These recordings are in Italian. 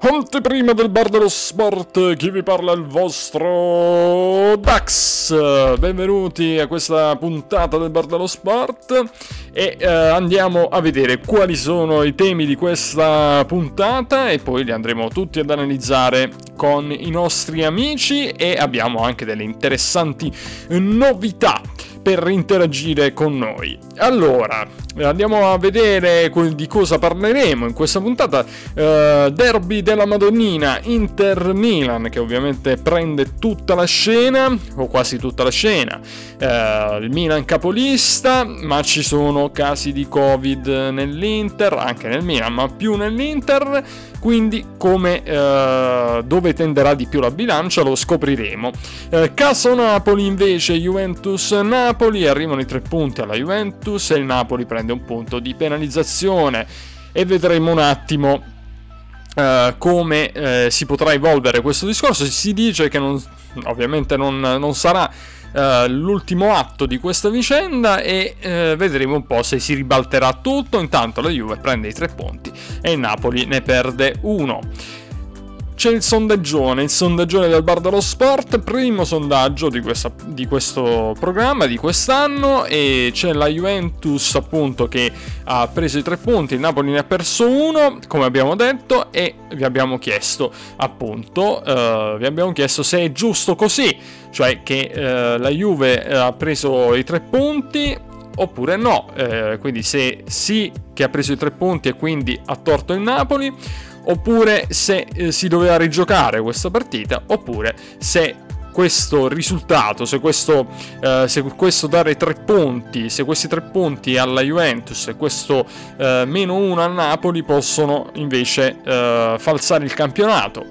Anteprima del bar dello sport, chi vi parla è il vostro Dax. Benvenuti a questa puntata del bar dello sport e eh, andiamo a vedere quali sono i temi di questa puntata e poi li andremo tutti ad analizzare con i nostri amici e abbiamo anche delle interessanti novità per interagire con noi. Allora, andiamo a vedere di cosa parleremo in questa puntata. Uh, derby della Madonnina, Inter Milan, che ovviamente prende tutta la scena, o quasi tutta la scena. Uh, il Milan capolista, ma ci sono casi di Covid nell'Inter, anche nel Milan, ma più nell'Inter. Quindi come uh, dove tenderà di più la bilancia lo scopriremo. caso Napoli invece, Juventus Napoli, arrivano i tre punti alla Juventus e il Napoli prende un punto di penalizzazione e vedremo un attimo uh, come uh, si potrà evolvere questo discorso. Si dice che non, ovviamente non, non sarà uh, l'ultimo atto di questa vicenda e vedremo un po' se si ribalterà tutto. Intanto la Juve prende i tre punti e il Napoli ne perde uno c'è il sondaggione, il sondaggione del Bar dello Sport, primo sondaggio di, questa, di, questo programma, di quest'anno, e c'è la Juventus appunto che ha preso i tre punti, il Napoli ne ha perso uno, come abbiamo detto, e vi abbiamo chiesto appunto, uh, vi abbiamo chiesto se è giusto così, cioè che uh, la Juve ha preso i tre punti oppure no, uh, quindi se sì che ha preso i tre punti e quindi ha torto il Napoli, oppure se eh, si doveva rigiocare questa partita, oppure se questo risultato, se questo, eh, se questo dare tre punti, se questi tre punti alla Juventus e questo eh, meno uno al Napoli possono invece eh, falsare il campionato.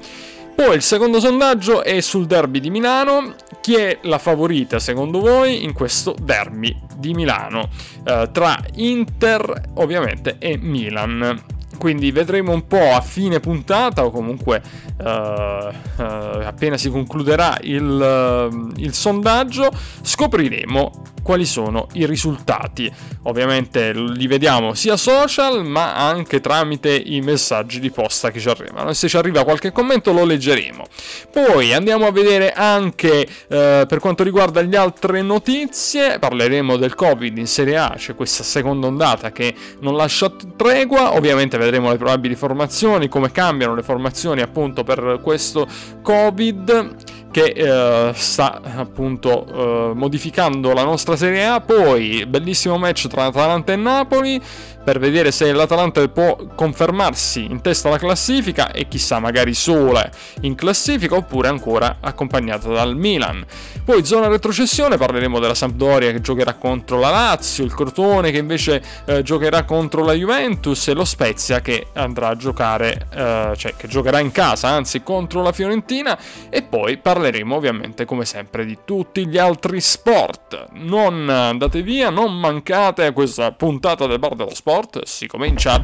Poi il secondo sondaggio è sul derby di Milano. Chi è la favorita secondo voi in questo derby di Milano? Eh, tra Inter ovviamente e Milan. Quindi vedremo un po' a fine puntata o comunque uh, uh, appena si concluderà il, uh, il sondaggio, scopriremo quali sono i risultati. Ovviamente li vediamo sia social ma anche tramite i messaggi di posta che ci arrivano e se ci arriva qualche commento lo leggeremo. Poi andiamo a vedere anche per quanto riguarda le altre notizie, parleremo del Covid in Serie A, c'è questa seconda ondata che non lascia tregua, ovviamente le probabili formazioni, come cambiano le formazioni appunto per questo Covid che eh, sta appunto eh, modificando la nostra Serie A. Poi, bellissimo match tra Atalanta e Napoli per vedere se l'Atalanta può confermarsi in testa alla classifica e chissà magari sola in classifica oppure ancora accompagnata dal Milan. Poi zona retrocessione parleremo della Sampdoria che giocherà contro la Lazio, il Crotone che invece eh, giocherà contro la Juventus e lo Spezia che andrà a giocare, eh, cioè che giocherà in casa anzi contro la Fiorentina e poi parleremo ovviamente come sempre di tutti gli altri sport. Non andate via, non mancate a questa puntata del Bar dello sport, si comincia.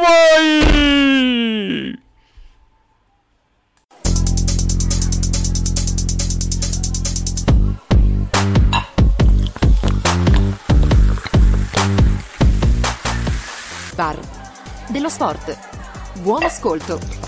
Vai! Bar dello sport. Buon ascolto.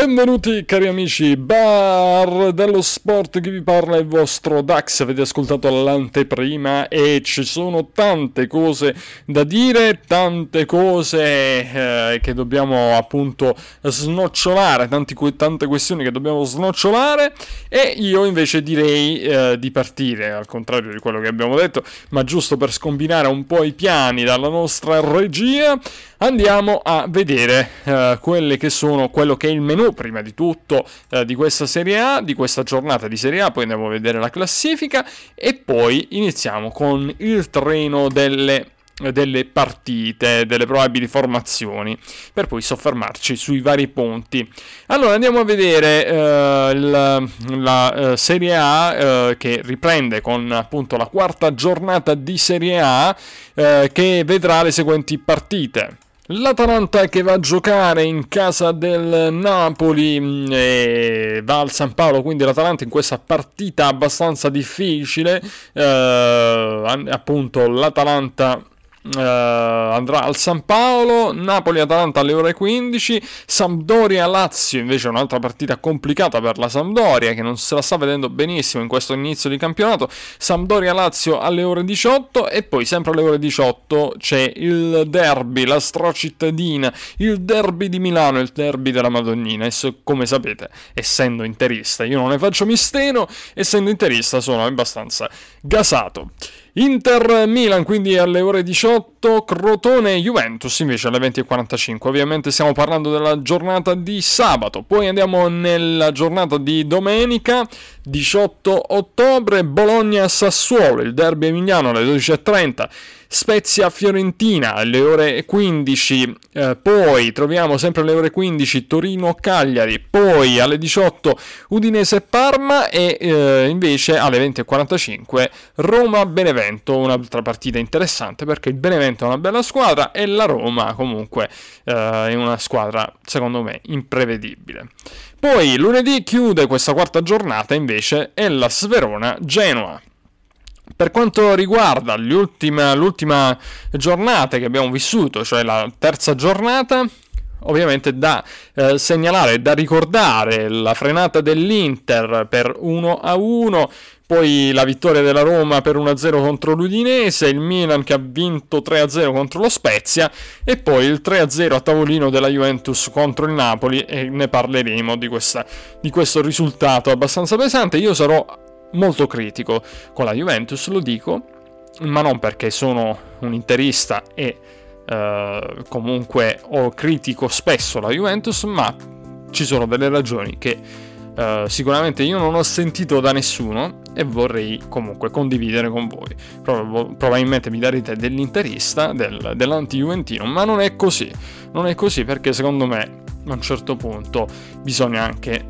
Benvenuti cari amici, bar dello sport che vi parla il vostro Dax, avete ascoltato l'anteprima e ci sono tante cose da dire, tante cose eh, che dobbiamo appunto snocciolare, tanti, tante questioni che dobbiamo snocciolare e io invece direi eh, di partire, al contrario di quello che abbiamo detto, ma giusto per scombinare un po' i piani dalla nostra regia, andiamo a vedere eh, quelle che sono quello che è il menù prima di tutto eh, di questa Serie A, di questa giornata di Serie A, poi andiamo a vedere la classifica e poi iniziamo con il treno delle delle partite, delle probabili formazioni, per poi soffermarci sui vari punti. Allora andiamo a vedere eh, la, la eh, Serie A eh, che riprende con appunto la quarta giornata di Serie A eh, che vedrà le seguenti partite. L'Atalanta che va a giocare in casa del Napoli mm, e va al San Paolo, quindi l'Atalanta in questa partita abbastanza difficile, eh, appunto l'Atalanta Uh, andrà al San Paolo, Napoli-Atalanta alle ore 15, Sampdoria-Lazio invece è un'altra partita complicata per la Sampdoria che non se la sta vedendo benissimo in questo inizio di campionato, Sampdoria-Lazio alle ore 18 e poi sempre alle ore 18 c'è il derby, la stracittadina, il derby di Milano, il derby della Madonnina e come sapete essendo interista io non ne faccio mistero, essendo interista sono abbastanza gasato. Inter-Milan quindi alle ore 18, Crotone-Juventus invece alle 20.45. Ovviamente stiamo parlando della giornata di sabato, poi andiamo nella giornata di domenica, 18 ottobre, Bologna-Sassuolo, il derby emiliano alle 12.30. Spezia-Fiorentina alle ore 15, eh, poi troviamo sempre alle ore 15 Torino-Cagliari, poi alle 18 Udinese-Parma e eh, invece alle 20.45 Roma-Benevento, un'altra partita interessante perché il Benevento è una bella squadra e la Roma comunque eh, è una squadra secondo me imprevedibile. Poi lunedì chiude questa quarta giornata invece è la Sverona-Genoa. Per quanto riguarda l'ultima, l'ultima giornata che abbiamo vissuto, cioè la terza giornata, ovviamente da eh, segnalare, da ricordare la frenata dell'Inter per 1 a 1, poi la vittoria della Roma per 1-0 contro l'Udinese, il Milan che ha vinto 3-0 contro lo Spezia e poi il 3-0 a tavolino della Juventus contro il Napoli e ne parleremo di, questa, di questo risultato abbastanza pesante. Io sarò molto critico con la Juventus, lo dico, ma non perché sono un interista e eh, comunque ho critico spesso la Juventus, ma ci sono delle ragioni che eh, sicuramente io non ho sentito da nessuno e vorrei comunque condividere con voi. Prob- probabilmente mi darete dell'interista, del, dell'anti-juventino, ma non è così. Non è così perché secondo me a un certo punto bisogna anche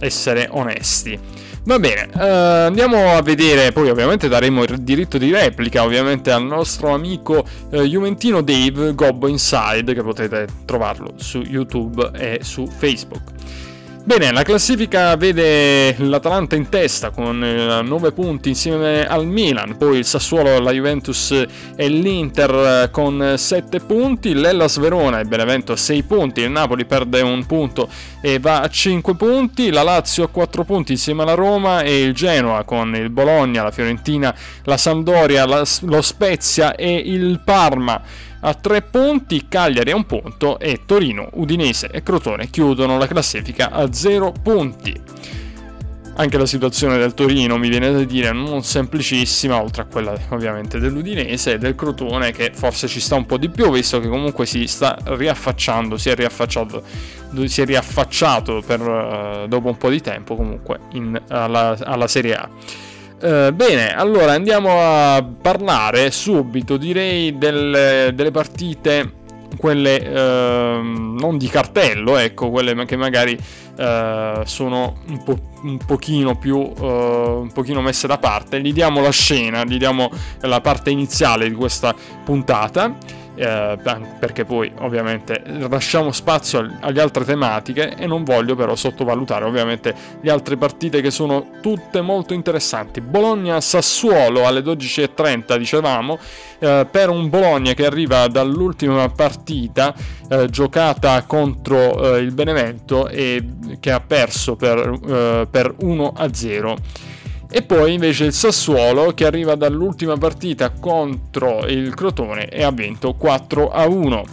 essere onesti. Va bene, uh, andiamo a vedere, poi ovviamente daremo il diritto di replica ovviamente al nostro amico uh, Juventino Dave Gobbo Inside che potete trovarlo su YouTube e su Facebook. Bene, la classifica vede l'Atalanta in testa con 9 eh, punti insieme al Milan, poi il Sassuolo, la Juventus e l'Inter eh, con 7 punti, l'Ellas Verona e Benevento a 6 punti, il Napoli perde un punto e va a 5 punti, la Lazio a 4 punti insieme alla Roma e il Genoa con il Bologna, la Fiorentina, la Sampdoria, lo Spezia e il Parma a 3 punti, Cagliari a un punto e Torino, Udinese e Crotone chiudono la classifica a 0 punti. Anche la situazione del Torino mi viene da dire non semplicissima, oltre a quella ovviamente dell'Udinese e del Crotone che forse ci sta un po' di più, visto che comunque si sta riaffacciando, si è riaffacciato, si è riaffacciato per, uh, dopo un po' di tempo comunque in, alla, alla Serie A. Uh, bene, allora andiamo a parlare subito, direi, delle, delle partite, quelle uh, non di cartello, ecco, quelle che magari uh, sono un, po', un pochino più, un pochino messe da parte. Gli diamo la scena, gli diamo la parte iniziale di questa puntata eh, perché poi ovviamente lasciamo spazio alle altre tematiche e non voglio però sottovalutare ovviamente le altre partite che sono tutte molto interessanti. Bologna-Sassuolo alle 12.30 dicevamo, eh, per un Bologna che arriva dall'ultima partita eh, giocata contro eh, il Benevento e che ha perso per, eh, per 1-0. E poi invece il Sassuolo che arriva dall'ultima partita contro il Crotone e ha vinto 4 a 1.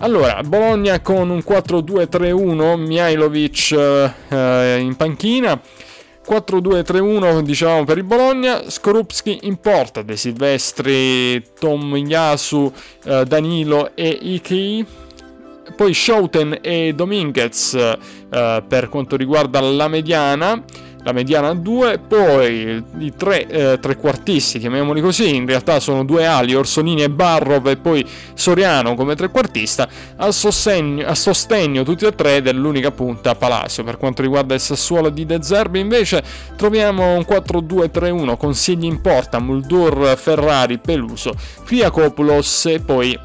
Allora, Bologna con un 4-2-3-1, Mihailovic eh, in panchina. 4-2-3-1 diciamo per il Bologna, Skorupski in porta, De Silvestri, Tom Yasu, eh, Danilo e Iki. Poi Schouten e Dominguez eh, per quanto riguarda la mediana. La mediana a 2, poi i tre eh, trequartisti, chiamiamoli così, in realtà sono due ali, Orsolini e Barrov e poi Soriano come trequartista, a sostegno, a sostegno tutti e tre dell'unica punta Palacio. Per quanto riguarda il Sassuolo di De Zerbi invece troviamo un 4-2-3-1 con Sigli in porta, Muldur, Ferrari, Peluso, Fiacopoulos e poi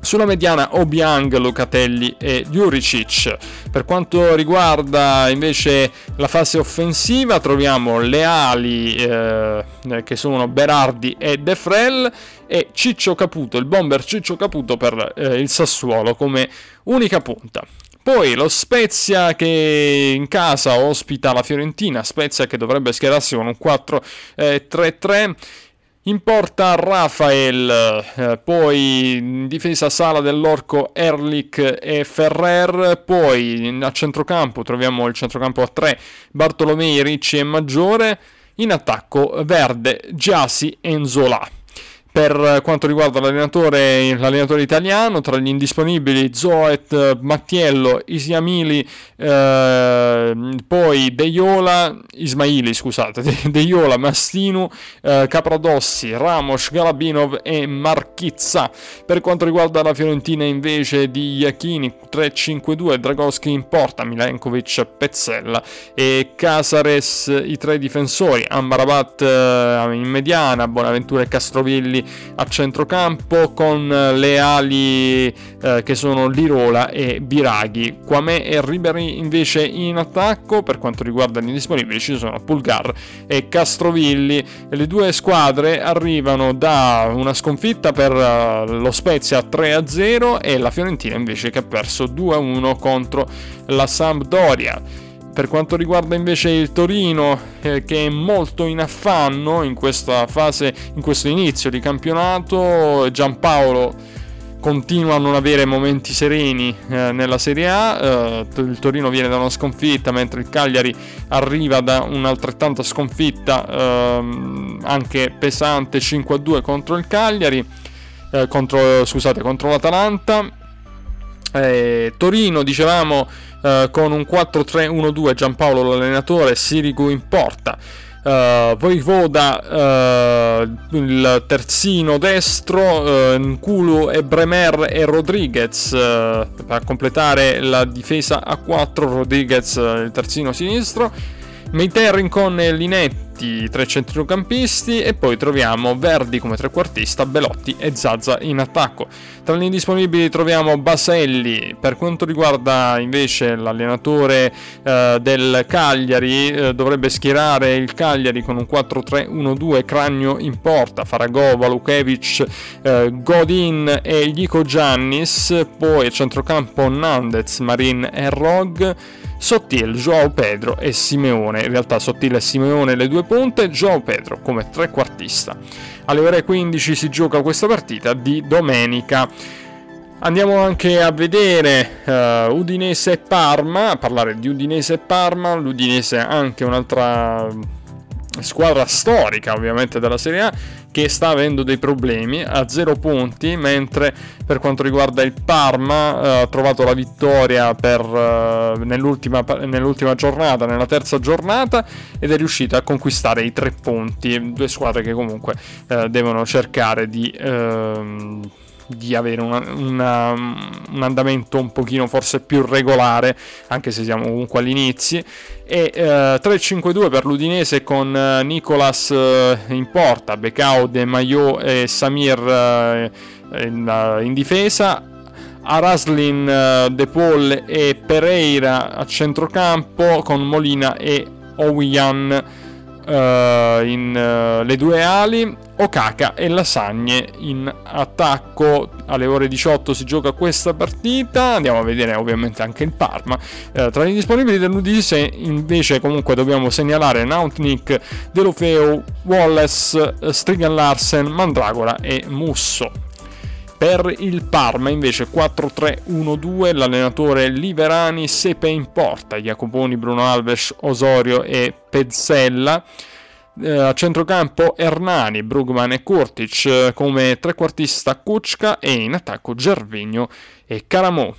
sulla mediana Obiang, Locatelli e Juricic. Per quanto riguarda invece la fase offensiva troviamo le ali eh, che sono Berardi e De Frel e Ciccio Caputo, il bomber Ciccio Caputo per eh, il Sassuolo come unica punta. Poi lo Spezia che in casa ospita la Fiorentina, Spezia che dovrebbe schierarsi con un 4-3-3 in porta Rafael, eh, poi in difesa Sala dell'Orco Erlich e Ferrer, poi a centrocampo troviamo il centrocampo a 3 Bartolomei, Ricci e Maggiore, in attacco Verde, Giasi e Enzola. Per quanto riguarda l'allenatore, l'allenatore italiano, tra gli indisponibili Zoet, Mattiello, Isiamili, eh, poi Deiola, Ismaili, scusate, Deiola, Mastinu, eh, Capradossi, Ramos, Galabinov e Marchizza. Per quanto riguarda la Fiorentina invece di Iachini, 3-5-2, Dragoschi in porta, Milenkovic, Pezzella e Casares, i tre difensori, Ambarabat eh, in mediana, Bonaventura e Castrovilli a centrocampo con le ali eh, che sono Lirola e Biraghi. Quame e Ribery invece in attacco per quanto riguarda gli indisponibili ci sono Pulgar e Castrovilli. Le due squadre arrivano da una sconfitta per uh, lo Spezia 3-0 e la Fiorentina invece che ha perso 2-1 contro la Sampdoria. Per quanto riguarda invece il Torino, eh, che è molto in affanno in questa fase, in questo inizio di campionato, Giampaolo continua a non avere momenti sereni eh, nella Serie A. Eh, il Torino viene da una sconfitta, mentre il Cagliari arriva da un'altrettanta sconfitta, ehm, anche pesante 5-2 contro il Cagliari, eh, contro, scusate, contro l'Atalanta. Eh, Torino, dicevamo eh, con un 4-3-1-2 Giampaolo l'allenatore, Sirigu in porta. Uh, Voivoda uh, il terzino destro uh, Nkulu e Bremer e Rodriguez uh, per completare la difesa a 4 Rodriguez il terzino sinistro Meiterin e Linetti Belotti tre centrocampisti e poi troviamo Verdi come trequartista, Belotti e Zazza in attacco. Tra gli indisponibili troviamo Baselli, per quanto riguarda invece l'allenatore eh, del Cagliari eh, dovrebbe schierare il Cagliari con un 4-3-1-2 Cragno in porta, Faragova, Lukevic, eh, Godin e Glico Giannis, poi a centrocampo Nandez, Marin e Rog. Sottil, Joao Pedro e Simeone. In realtà Sottil e Simeone le due punte, Joao Pedro come trequartista. Alle ore 15 si gioca questa partita di domenica. Andiamo anche a vedere uh, Udinese e Parma, a parlare di Udinese e Parma, l'Udinese è anche un'altra squadra storica ovviamente della Serie A che sta avendo dei problemi a zero punti mentre per quanto riguarda il Parma eh, ha trovato la vittoria per, uh, nell'ultima, nell'ultima, giornata nella terza giornata ed è riuscita a conquistare i tre punti. Due squadre che comunque uh, devono cercare di uh, di avere una, una, un andamento un pochino forse più regolare, anche se siamo comunque all'inizio. E eh, 3-5-2 per l'Udinese con eh, Nicolas eh, in porta, Becao, De Maio e Samir eh, in, uh, in, difesa. Araslin, uh, De Paul e Pereira a centrocampo con Molina e Owian uh, in uh, le due ali, Okaka e Lasagne in attacco. Alle ore 18 si gioca questa partita, andiamo a vedere ovviamente anche il Parma. Uh, tra i disponibili dell'Udinese invece comunque dobbiamo segnalare Nautnik, Delofeo, Wallace, Strigan Larsen, Mandragora e Musso. Per il Parma invece 4-3-1-2, l'allenatore Liverani, Sepe in porta, Jacoponi, Bruno Alves, Osorio e Pezzella. Eh, a centrocampo Hernani, Brugman e Kurtic eh, come trequartista Kuczka e in attacco Gervigno e Caramò.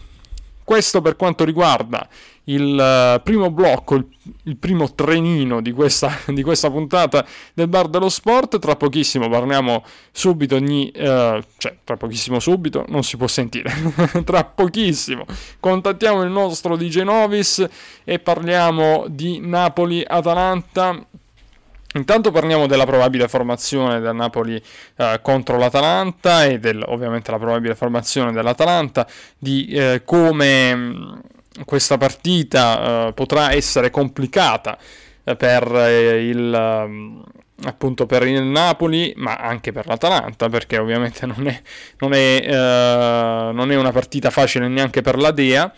Questo per quanto riguarda il uh, primo blocco, il, il, primo trenino di questa, di questa, puntata del Bar dello Sport. Tra pochissimo parliamo subito, ogni, uh, cioè tra pochissimo subito, non si può sentire, tra pochissimo contattiamo il nostro DJ Novis e parliamo di Napoli-Atalanta Intanto parliamo della probabile formazione del Napoli eh, contro l'Atalanta e del, ovviamente la probabile formazione dell'Atalanta, di eh, come questa partita eh, potrà essere complicata eh, per eh, il, mh, mm, appunto per il Napoli, ma anche per l'Atalanta, perché ovviamente non è, non è, eh, non è una partita facile neanche per la Dea.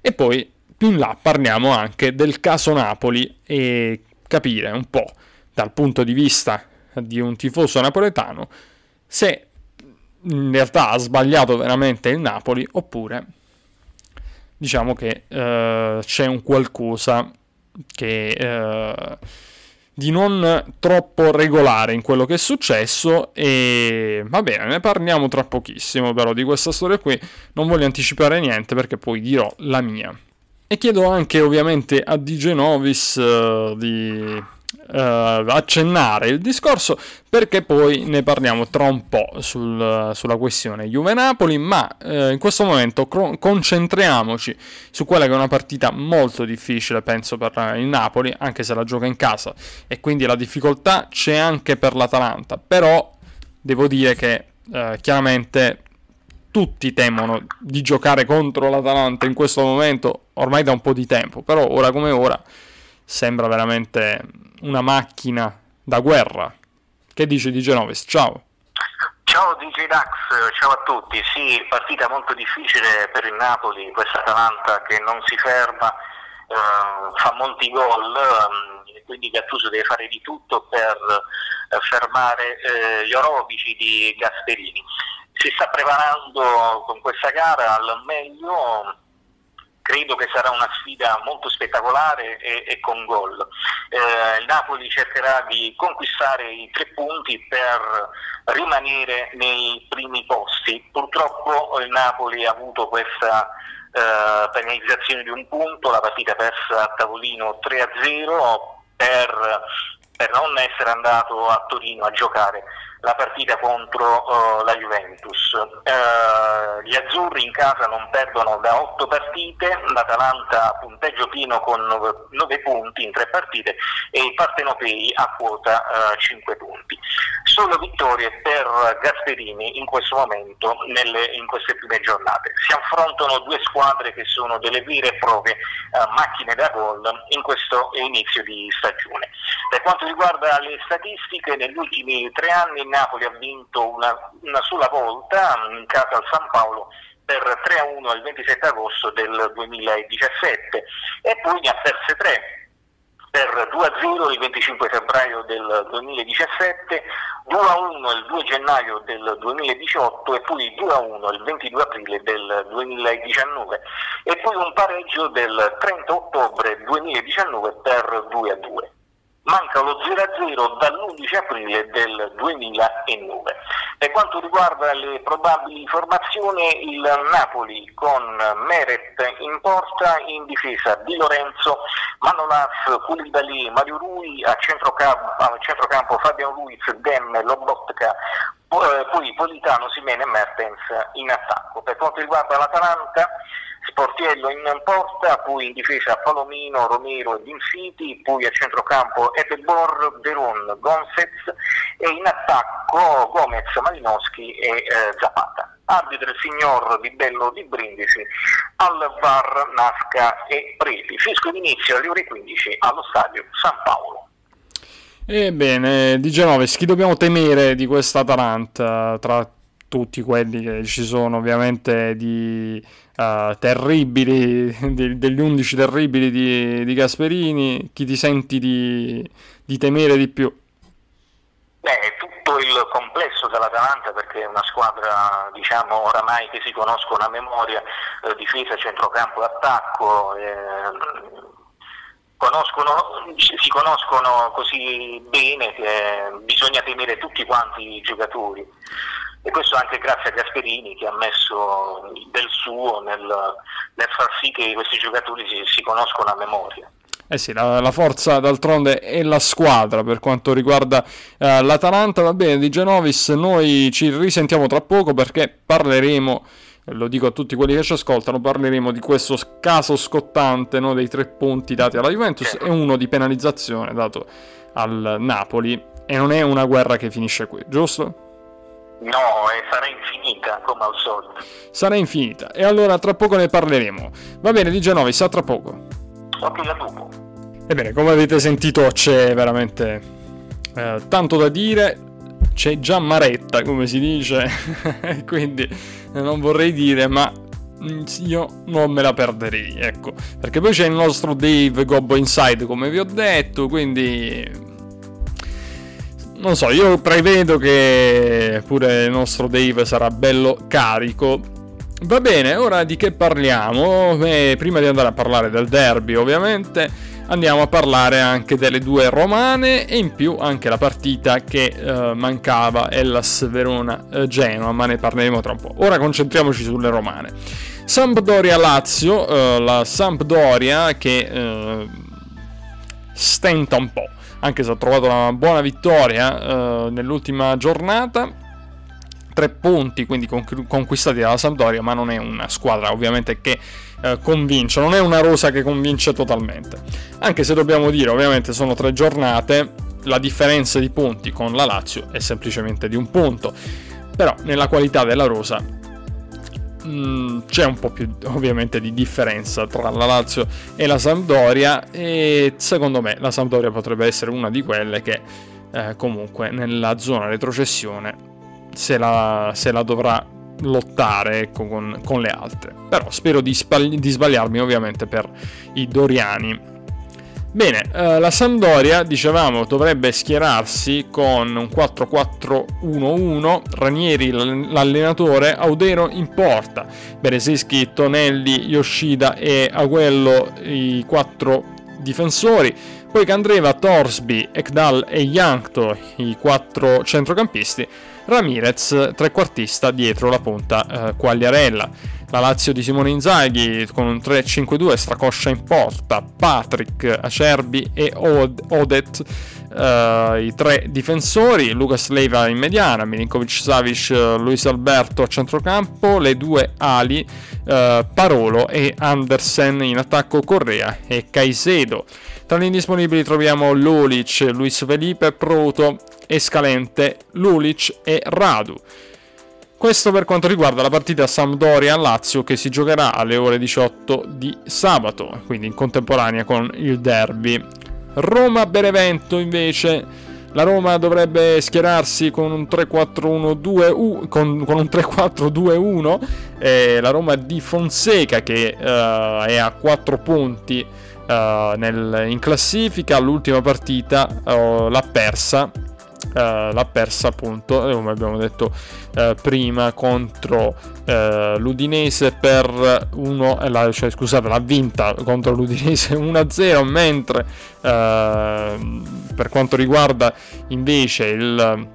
E poi più in là parliamo anche del caso Napoli e capire un po' dal punto di vista di un tifoso napoletano se in realtà ha sbagliato veramente il Napoli oppure diciamo che eh, c'è un qualcosa che eh, di non troppo regolare in quello che è successo e va bene, ne parliamo tra pochissimo però di questa storia qui, non voglio anticipare niente perché poi dirò la mia. E chiedo anche ovviamente a DJ Novis uh, di uh, accennare il discorso perché poi ne parliamo tra un po' sul, sulla questione Juve-Napoli, ma uh, in questo momento cro- concentriamoci su quella che è una partita molto difficile, penso, per il Napoli, anche se la gioca in casa e quindi la difficoltà c'è anche per l'Atalanta, però devo dire che uh, chiaramente tutti temono di giocare contro l'Atalanta in questo momento ormai da un po' di tempo, però ora come ora sembra veramente una macchina da guerra. Che dice di Genovis? Ciao. Ciao DJ Dax, ciao a tutti. Sì, partita molto difficile per il Napoli, questa Atalanta che non si ferma, eh, fa molti gol, eh, quindi Gattuso deve fare di tutto per eh, fermare eh, gli orobici di Gasperini. Si sta preparando con questa gara al meglio credo che sarà una sfida molto spettacolare e, e con gol. Eh, il Napoli cercherà di conquistare i tre punti per rimanere nei primi posti. Purtroppo il Napoli ha avuto questa eh, penalizzazione di un punto, la partita persa a tavolino 3-0 per, per non essere andato a Torino a giocare la partita contro uh, la Juventus. Uh, gli azzurri in casa non perdono da 8 partite, l'Atalanta punteggio pieno con 9, punti in 3 partite e i partenopei a quota uh, eh, 5 punti. Solo vittorie per Gasperini in questo momento, nelle, in queste prime giornate. Si affrontano due squadre che sono delle vere e proprie macchine da gol in questo inizio di stagione. Per quanto riguarda le statistiche, negli ultimi tre anni Napoli ha vinto una, una sola volta in casa al San Paolo per 3-1 il 27 agosto del 2017 e poi ne ha perse tre per 2-0 il 25 febbraio del 2017, 2-1 il 2 gennaio del 2018 e poi 2-1 il 22 aprile del 2019 e poi un pareggio del 30 ottobre 2019 per 2-2 manca lo 0-0 dall'11 aprile del 2009. Per quanto riguarda le probabili formazioni, il Napoli con Meret in porta, in difesa Di Lorenzo, Manolas, Koulibaly, Mario Rui, a centrocampo, a centrocampo Fabian Ruiz, Dem, Lobotka, eh, poi Politano, Simene e Mertens in attacco. Per quanto riguarda l'Atalanta, Sportiello in porta, poi in difesa Palomino, Romero e Dinfiti, poi a centrocampo Ebebor, Veron, Gonzez e in attacco Gomez, Malinowski e eh, Zapata. Arbitro il signor Di Bello di Brindisi, al VAR Nasca e Preti. Fisco d'inizio alle ore 15 allo stadio San Paolo. Ebbene, di Genoves, chi dobbiamo temere di questa Atalanta tra tutti quelli che ci sono ovviamente di uh, terribili, di, degli undici terribili di, di, Gasperini, chi ti senti di, di temere di più? Beh, tutto il complesso dell'Atalanta perché è una squadra diciamo oramai che si conoscono a memoria, eh, difesa, centrocampo attacco. Eh, Conoscono, si conoscono così bene che bisogna temere tutti quanti i giocatori. E questo anche grazie a Gasperini che ha messo del suo nel, nel far sì che questi giocatori si, si conoscono a memoria. Eh sì, la, la, forza d'altronde è la squadra per quanto riguarda eh, l'Atalanta. Va bene, di Genovis noi ci risentiamo tra poco perché parleremo, lo dico a tutti quelli che ci ascoltano, parleremo di questo caso scottante no, dei tre punti dati alla Juventus e uno di penalizzazione dato al Napoli. E non è una guerra che finisce qui, giusto? No, e sarà infinita come al solito. Sarà infinita. E allora tra poco ne parleremo. Va bene, di Genovis, a tra poco. Ok, a dopo. Ebbene, come avete sentito c'è veramente eh, tanto da dire, c'è già maretta come si dice, quindi non vorrei dire ma mm, io non me la perderei, ecco, perché poi c'è il nostro Dave Gobbo Inside come vi ho detto, quindi non so, io prevedo che pure il nostro Dave sarà bello carico Va bene, ora di che parliamo? Beh, prima di andare a parlare del derby, ovviamente, andiamo a parlare anche delle due romane e in più anche la partita che eh, mancava, Ellas Verona-Genoa, ma ne parleremo tra un po'. Ora concentriamoci sulle romane. Sampdoria-Lazio, eh, la Sampdoria che eh, stenta un po', anche se ha trovato una buona vittoria eh, nell'ultima giornata tre punti, quindi conquistati dalla Sampdoria, ma non è una squadra ovviamente che eh, convince, non è una rosa che convince totalmente. Anche se dobbiamo dire, ovviamente sono tre giornate, la differenza di punti con la Lazio è semplicemente di un punto, però nella qualità della rosa mm, c'è un po' più ovviamente di differenza tra la Lazio e la Sampdoria e secondo me la Sampdoria potrebbe essere una di quelle che eh, comunque nella zona retrocessione se la, se la dovrà lottare con, con, le altre. Però spero di, sbagli- di, sbagliarmi ovviamente per i Doriani. Bene, eh, la Sampdoria, dicevamo, dovrebbe schierarsi con un 4-4-1-1, Ranieri l'allenatore, Audero in porta, Beresischi, Tonelli, Yoshida e Aguello i quattro difensori, poi Candreva, Torsby, Ekdal e Yankto i quattro centrocampisti, Ramirez, trequartista dietro la punta eh, Quagliarella. La Lazio di Simone Inzaghi con un 3-5-2 stracoscia in porta, Patrick, Acerbi e Od- Odet Uh, i tre difensori, Lucas Leiva in mediana, Milinkovic Savic, Luis Alberto a centrocampo, le due ali, uh, Parolo e Andersen in attacco Correa e Caicedo. Tra gli indisponibili troviamo Lulic, Luis Felipe, Proto, Escalente, Lulic e Radu. Questo per quanto riguarda la partita Sampdoria-Lazio che si giocherà alle ore 18 di sabato, quindi in contemporanea con il derby. Roma-Benevento invece. La Roma dovrebbe schierarsi con un 3-4-1-2 con, con un 3-4-2-1 eh, la Roma di Fonseca che uh, è a 4 punti uh, nel, in classifica. L'ultima partita uh, l'ha persa Uh, l'ha persa appunto, come abbiamo detto uh, prima, contro uh, l'Udinese per 1, la, cioè, scusate, l'ha vinta contro l'Udinese 1-0, mentre per quanto riguarda invece il,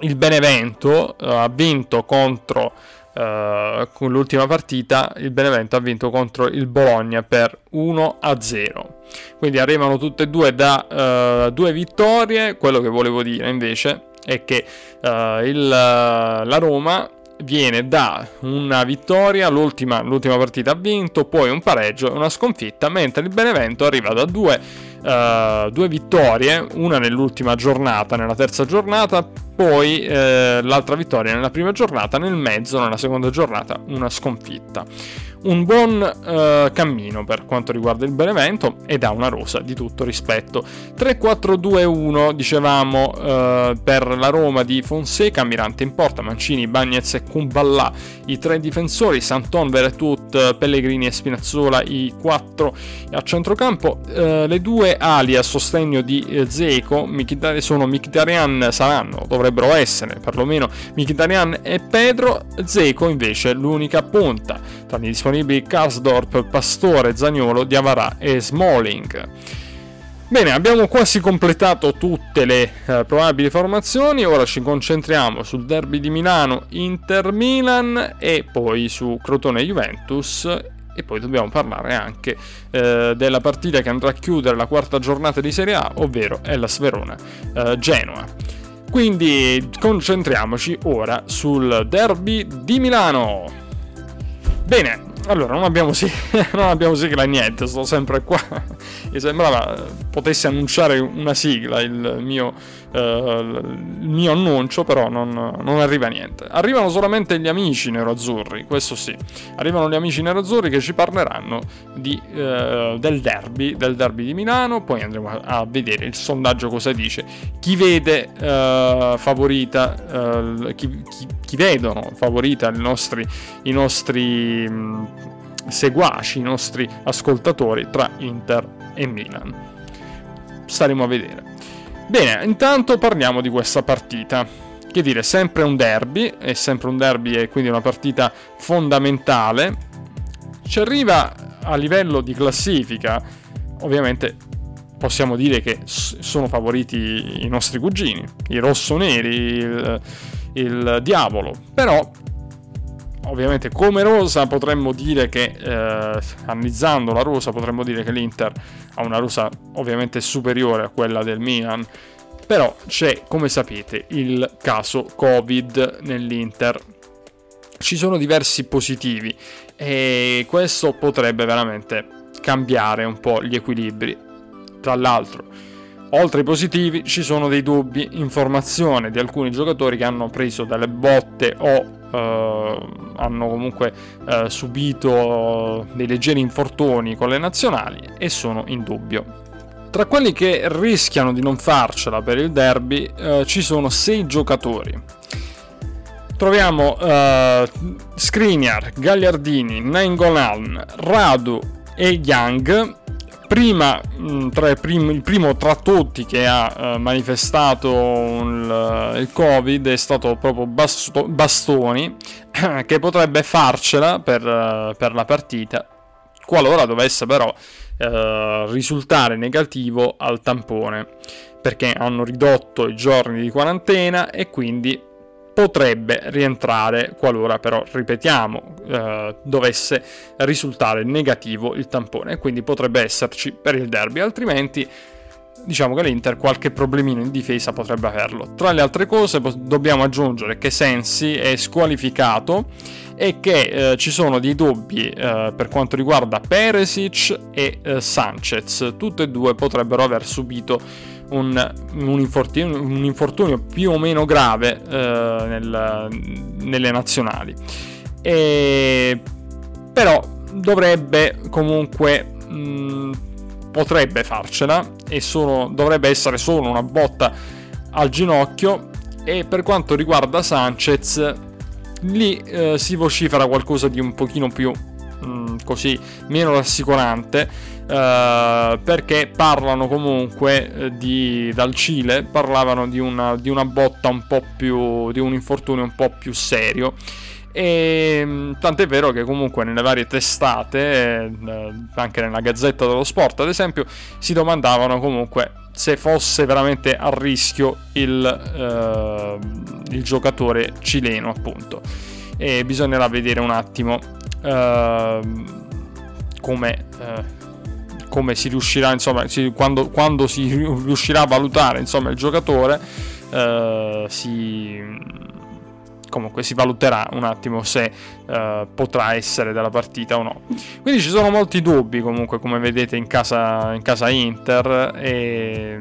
il Benevento ha vinto contro uh, con l'ultima partita il Benevento ha vinto contro il Bologna per 1 a 0 quindi arrivano tutte e due da uh, due vittorie. Quello che volevo dire invece è che uh, il, la Roma viene da una vittoria, l'ultima, l'ultima partita ha vinto, poi un pareggio e una sconfitta, mentre il Benevento arriva da due, uh, due vittorie, una nell'ultima giornata, nella terza giornata, poi eh, l'altra vittoria nella prima giornata, nel mezzo, nella seconda giornata, una sconfitta un buon uh, cammino per quanto riguarda il Benevento ed ha una rosa di tutto rispetto. 3-4-2-1 dicevamo uh, per la Roma di Fonseca, Mirante in porta, Mancini, Bagnez e Kumballa, i tre difensori, Santon, Veretut, Pellegrini e Spinazzola, i quattro a centrocampo, uh, le due ali a sostegno di Zeco sono Mkhitaryan, saranno, dovrebbero essere perlomeno Mkhitaryan e Pedro, Zeco invece l'unica punta. Tra gli disponibili Karsdorp, Pastore, Zagnolo, Diavarà e Smalling. Bene, abbiamo quasi completato tutte le eh, probabili formazioni, ora ci concentriamo sul derby di Milano Inter-Milan e poi su Crotone-Juventus e poi dobbiamo parlare anche eh, della partita che andrà a chiudere la quarta giornata di Serie A, ovvero Hellas Verona-Genoa. Eh, Quindi concentriamoci ora sul derby di Milano. Bene, allora, non abbiamo, sig- non abbiamo sigla niente, sto sempre qua. Mi sembrava potesse annunciare una sigla il mio, il mio annuncio, però non, non, arriva niente. Arrivano solamente gli amici nero-azzurri, questo sì. Arrivano gli amici nero-azzurri che ci parleranno di, uh, del derby, del derby di Milano, poi andremo a, vedere il sondaggio cosa dice. Chi vede uh, favorita, chi, chi, chi, vedono favorita i nostri... I nostri mh, seguaci, i nostri ascoltatori tra Inter e Milan. Staremo a vedere. Bene, intanto parliamo di questa partita. Che dire, sempre un derby, è sempre un derby e quindi una partita fondamentale. Ci arriva a livello di classifica, ovviamente possiamo dire che sono favoriti i nostri cugini, i rossoneri, il, il diavolo, però ovviamente come rosa potremmo dire che eh, analizzando la rosa potremmo dire che l'Inter ha una rosa ovviamente superiore a quella del Milan. Però c'è come sapete il caso Covid nell'Inter. Ci sono diversi positivi e questo potrebbe veramente cambiare un po' gli equilibri. Tra l'altro Oltre ai positivi ci sono dei dubbi in formazione di alcuni giocatori che hanno preso delle botte o eh, hanno comunque eh, subito dei leggeri infortuni con le nazionali e sono in dubbio. Tra quelli che rischiano di non farcela per il derby eh, ci sono sei giocatori. Troviamo eh, Skriniar, Gagliardini, Nainggolan, Radu e Young prima, mm, tra il, primo, il primo tra tutti che ha uh, manifestato un, uh, il covid è stato proprio Basto, Bastoni che potrebbe farcela per, uh, per, la partita qualora dovesse però risultare negativo al tampone perché hanno ridotto i giorni di quarantena e quindi potrebbe rientrare qualora però, ripetiamo, eh, dovesse risultare negativo il tampone, quindi potrebbe esserci per il derby, altrimenti diciamo che l'Inter qualche problemino in difesa potrebbe averlo. Tra le altre cose dobbiamo aggiungere che Sensi è squalificato e che eh, ci sono dei dubbi eh, per quanto riguarda Peresic e eh, Sanchez. Tutte e due potrebbero aver subito un, un, infortunio, un infortunio, più o meno grave eh, nel, nelle nazionali. E, però dovrebbe comunque mh, potrebbe farcela e solo, dovrebbe essere solo una botta al ginocchio e per quanto riguarda Sanchez lì eh, si vocifera qualcosa di un pochino più mh, così meno rassicurante Uh, perché parlano comunque uh, di, dal Cile, parlavano di una, di una, botta un po' più, di un infortunio un po' più serio. E mm, tant'è vero che comunque nelle varie testate, eh, anche nella Gazzetta dello Sport ad esempio, si domandavano comunque se fosse veramente a rischio il, eh, il giocatore cileno appunto. E bisognerà vedere un attimo eh, come come si riuscirà, insomma, si, quando, quando, si riuscirà a valutare insomma, il giocatore, eh, si, comunque si valuterà un attimo se eh, potrà essere della partita o no. Quindi ci sono molti dubbi comunque, come vedete in casa, in casa Inter e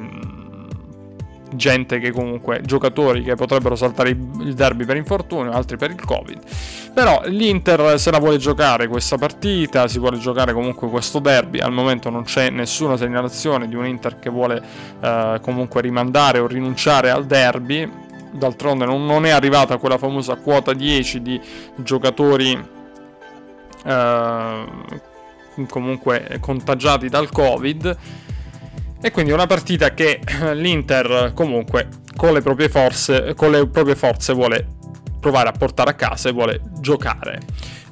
gente che comunque giocatori che potrebbero saltare il derby per infortunio, altri per il Covid. Però l'Inter se la vuole giocare questa partita, si vuole giocare comunque questo derby. Al momento non c'è nessuna segnalazione di un Inter che vuole eh, comunque rimandare o rinunciare al derby. D'altronde non, non, è arrivata quella famosa quota 10 di giocatori eh, comunque contagiati dal Covid e quindi una partita che l'Inter comunque con le proprie forze, con le proprie forze vuole provare a portare a casa e vuole giocare.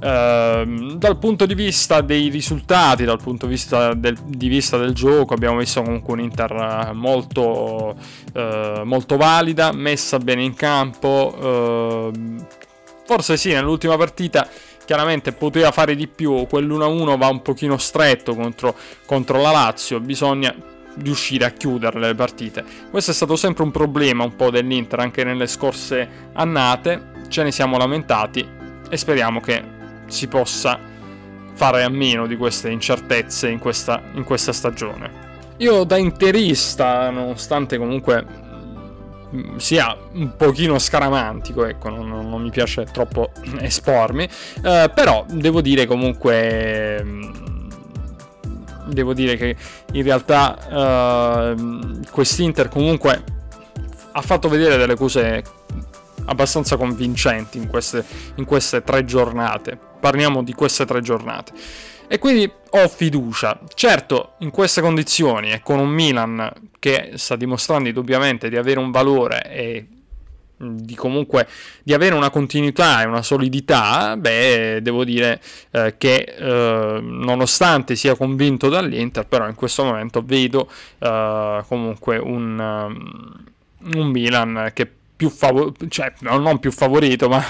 Uh, dal punto di vista dei risultati, dal punto di vista del, di vista del gioco, abbiamo visto comunque un Inter molto, uh, molto valida, messa bene in campo. Uh, forse sì, nell'ultima partita chiaramente poteva fare di più, quell'1-1 va un pochino stretto contro, contro la Lazio, bisogna riuscire a chiudere le partite. Questo è stato sempre un problema un po' dell'Inter anche nelle scorse annate, ce ne siamo lamentati e speriamo che si possa fare a meno di queste incertezze in questa, in questa stagione. Io da interista, nonostante comunque mm, sia un pochino scaramantico, ecco, non, non mi piace troppo espormi, eh, però devo dire comunque mm, devo dire che in realtà uh, quest'Inter comunque ha fatto vedere delle cose abbastanza convincenti in queste, in queste tre giornate. Parliamo di queste tre giornate. E quindi ho fiducia. Certo, in queste condizioni e con un Milan che sta dimostrando indubbiamente di avere un valore e di comunque di avere una continuità e una solidità, beh, devo dire eh, che eh, nonostante sia convinto dall'Inter, però in questo momento vedo eh, comunque un, um, un Milan che più favorito, cioè non più favorito, ma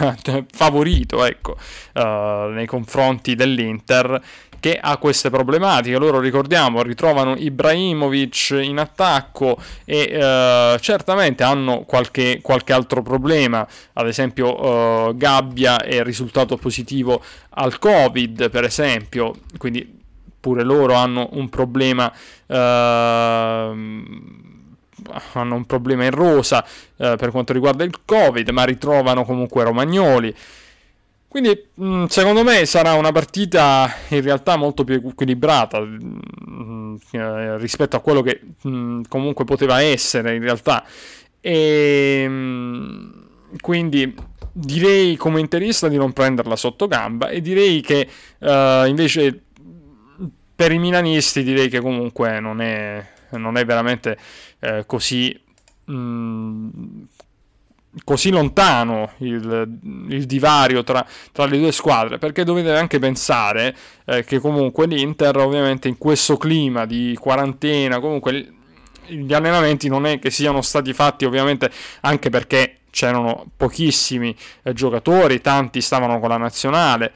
favorito, ecco, uh, nei confronti dell'Inter che ha queste problematiche. Loro ricordiamo, ritrovano Ibrahimovic in attacco e uh, certamente hanno qualche, qualche, altro problema, ad esempio uh, Gabbia è risultato positivo al Covid, per esempio, quindi pure loro hanno un problema hanno un problema in rosa eh, per quanto riguarda il Covid, ma ritrovano comunque Romagnoli. Quindi mm, secondo me sarà una partita in realtà molto più equilibrata mm, eh, rispetto a quello che mm, comunque poteva essere in realtà. E quindi direi come interista di non prenderla sotto gamba e direi che uh, invece per i milanisti direi che comunque non è, non è veramente eh, così, così lontano il, il divario tra, tra, le due squadre, perché dovete anche pensare eh, che comunque l'Inter ovviamente in questo clima di quarantena, comunque gli allenamenti non è che siano stati fatti ovviamente anche perché c'erano pochissimi eh, giocatori, tanti stavano con la nazionale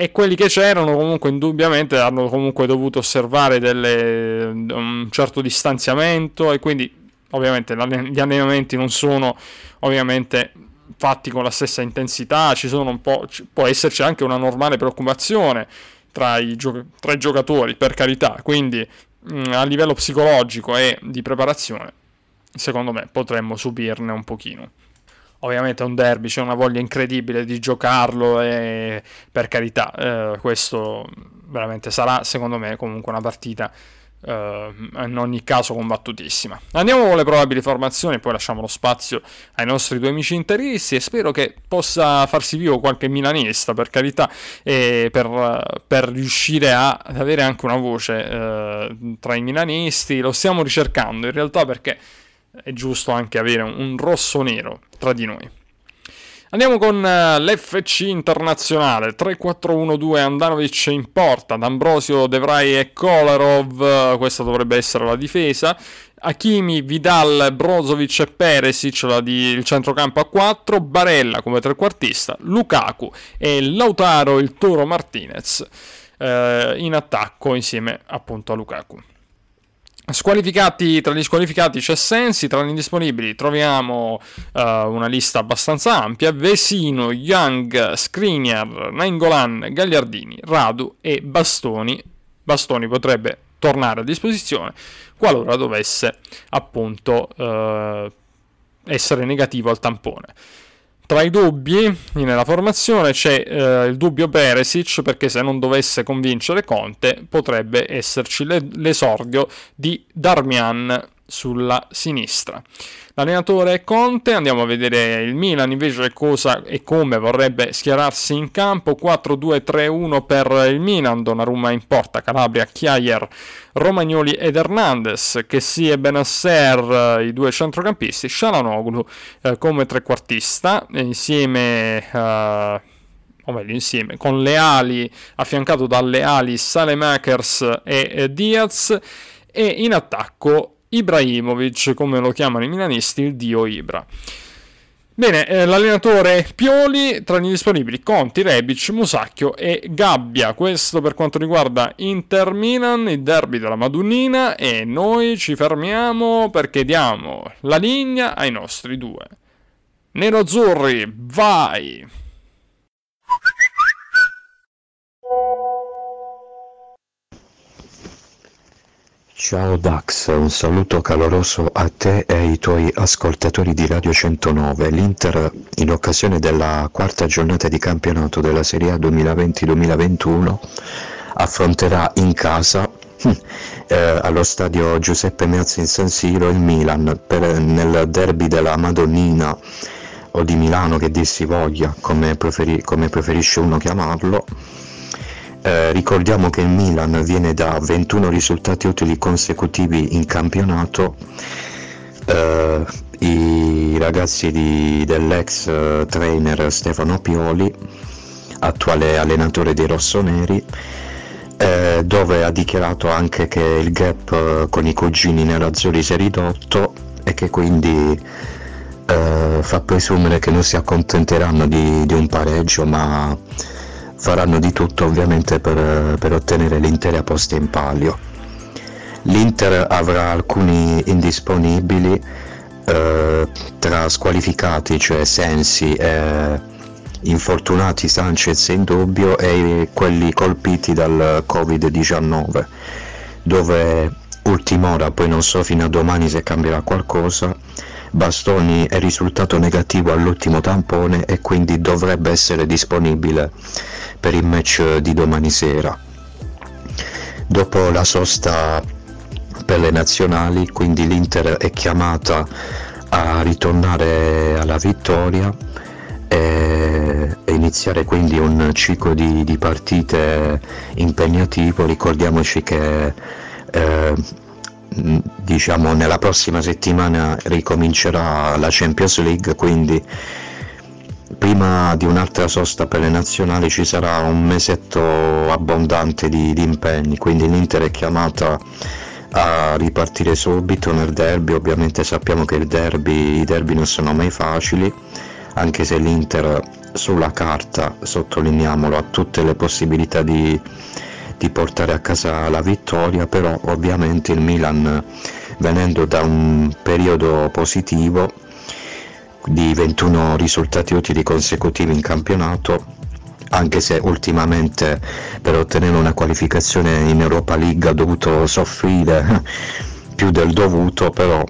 e quelli che c'erano comunque indubbiamente hanno comunque dovuto osservare delle, un certo distanziamento e quindi ovviamente gli allenamenti non sono ovviamente fatti con la stessa intensità, può esserci anche una normale preoccupazione tra i, gio- tra i giocatori, per carità, quindi mh, a livello psicologico e di preparazione, secondo me potremmo subirne un pochino. Ovviamente è un derby, c'è una voglia incredibile di giocarlo e per carità, eh, questo veramente sarà secondo me comunque una partita eh, in ogni caso combattutissima. Andiamo con le probabili formazioni, poi lasciamo lo spazio ai nostri due amici interisti e spero che possa farsi vivo qualche milanista per carità e per, per riuscire a, ad avere anche una voce eh, tra i milanisti. Lo stiamo ricercando in realtà perché è giusto anche avere un rosso-nero tra di noi. Andiamo con uh, l'FC internazionale. 3-4-1-2 Andanovic in porta, D'Ambrosio, Devrai e Kolarov, questa dovrebbe essere la difesa. Hakimi, Vidal, Brozovic e Peresic, di, il centrocampo a 4, Barella come trequartista, Lukaku e Lautaro, il Toro Martinez eh, in attacco insieme appunto a Lukaku. Squalificati, tra gli squalificati c'è Sensi, tra gli indisponibili troviamo uh, una lista abbastanza ampia, Vesino, Young, Skriniar, Nainggolan, Gagliardini, Radu e Bastoni. Bastoni potrebbe tornare a disposizione qualora dovesse appunto uh, essere negativo al tampone. Tra i dubbi nella formazione c'è eh, il dubbio Peresic perché se non dovesse convincere Conte potrebbe esserci le- l'esordio di Darmian sulla sinistra. L'allenatore è Conte, andiamo a vedere il Milan invece cosa e come vorrebbe schierarsi in campo, 4-2-3-1 per il Milan, Donnarumma in porta, Calabria, Chiayer, Romagnoli ed Hernandez, che si e Benasser, i due centrocampisti, Shalanoglu eh, come trequartista, insieme... Eh, o meglio insieme, con le ali, affiancato dalle ali Salemakers e eh, Diaz, e in attacco Ibrahimovic, come lo chiamano i milanisti, il dio Ibra. Bene, eh, l'allenatore Pioli, tra gli disponibili Conti, Rebic, Musacchio e Gabbia. Questo per quanto riguarda Inter Milan, il derby della Madonnina e noi ci fermiamo perché diamo la linea ai nostri due. Nero Azzurri, vai! Ciao Dax, un saluto caloroso a te e ai tuoi ascoltatori di Radio 109. L'Inter, in occasione della quarta giornata di campionato della Serie A 2020-2021, affronterà in casa eh, allo stadio Giuseppe Meazza in San Siro il Milan per, nel derby della Madonnina o di Milano che dir si voglia, come, preferi, come preferisce uno chiamarlo eh, ricordiamo che il Milan viene da 21 risultati utili consecutivi in campionato. Eh, I ragazzi di, dell'ex eh, trainer Stefano Pioli, attuale allenatore dei rossoneri, eh, dove ha dichiarato anche che il gap eh, con i cugini nerazzurri si è ridotto e che quindi fa presumere che non si accontenteranno di, di un pareggio, ma faranno di tutto ovviamente per, per ottenere l'Inter posta in palio. L'Inter avrà alcuni indisponibili eh, tra squalificati, cioè Sensi, eh, infortunati Sanchez in dubbio e quelli colpiti dal Covid-19, dove ultima ora, poi non so fino a domani se cambierà qualcosa, Bastoni è risultato negativo all'ultimo tampone e quindi dovrebbe essere disponibile per il match di domani sera. Dopo la sosta per le nazionali, quindi l'Inter è chiamata a ritornare alla vittoria e, iniziare quindi un ciclo di, di partite impegnativo. Ricordiamoci che eh, diciamo nella prossima settimana ricomincerà la Champions League, quindi prima di un'altra sosta per le nazionali ci sarà un mesetto abbondante di, di impegni, quindi l'Inter è chiamata a ripartire subito nel derby, ovviamente sappiamo che derby, i derby non sono mai facili, anche se l'Inter sulla carta, sottolineiamolo, ha tutte le possibilità di, di portare a casa la vittoria, però ovviamente il Milan venendo da un periodo positivo di 21 risultati utili consecutivi in campionato, anche se ultimamente per ottenere una qualificazione in Europa League ha dovuto soffrire più del dovuto, però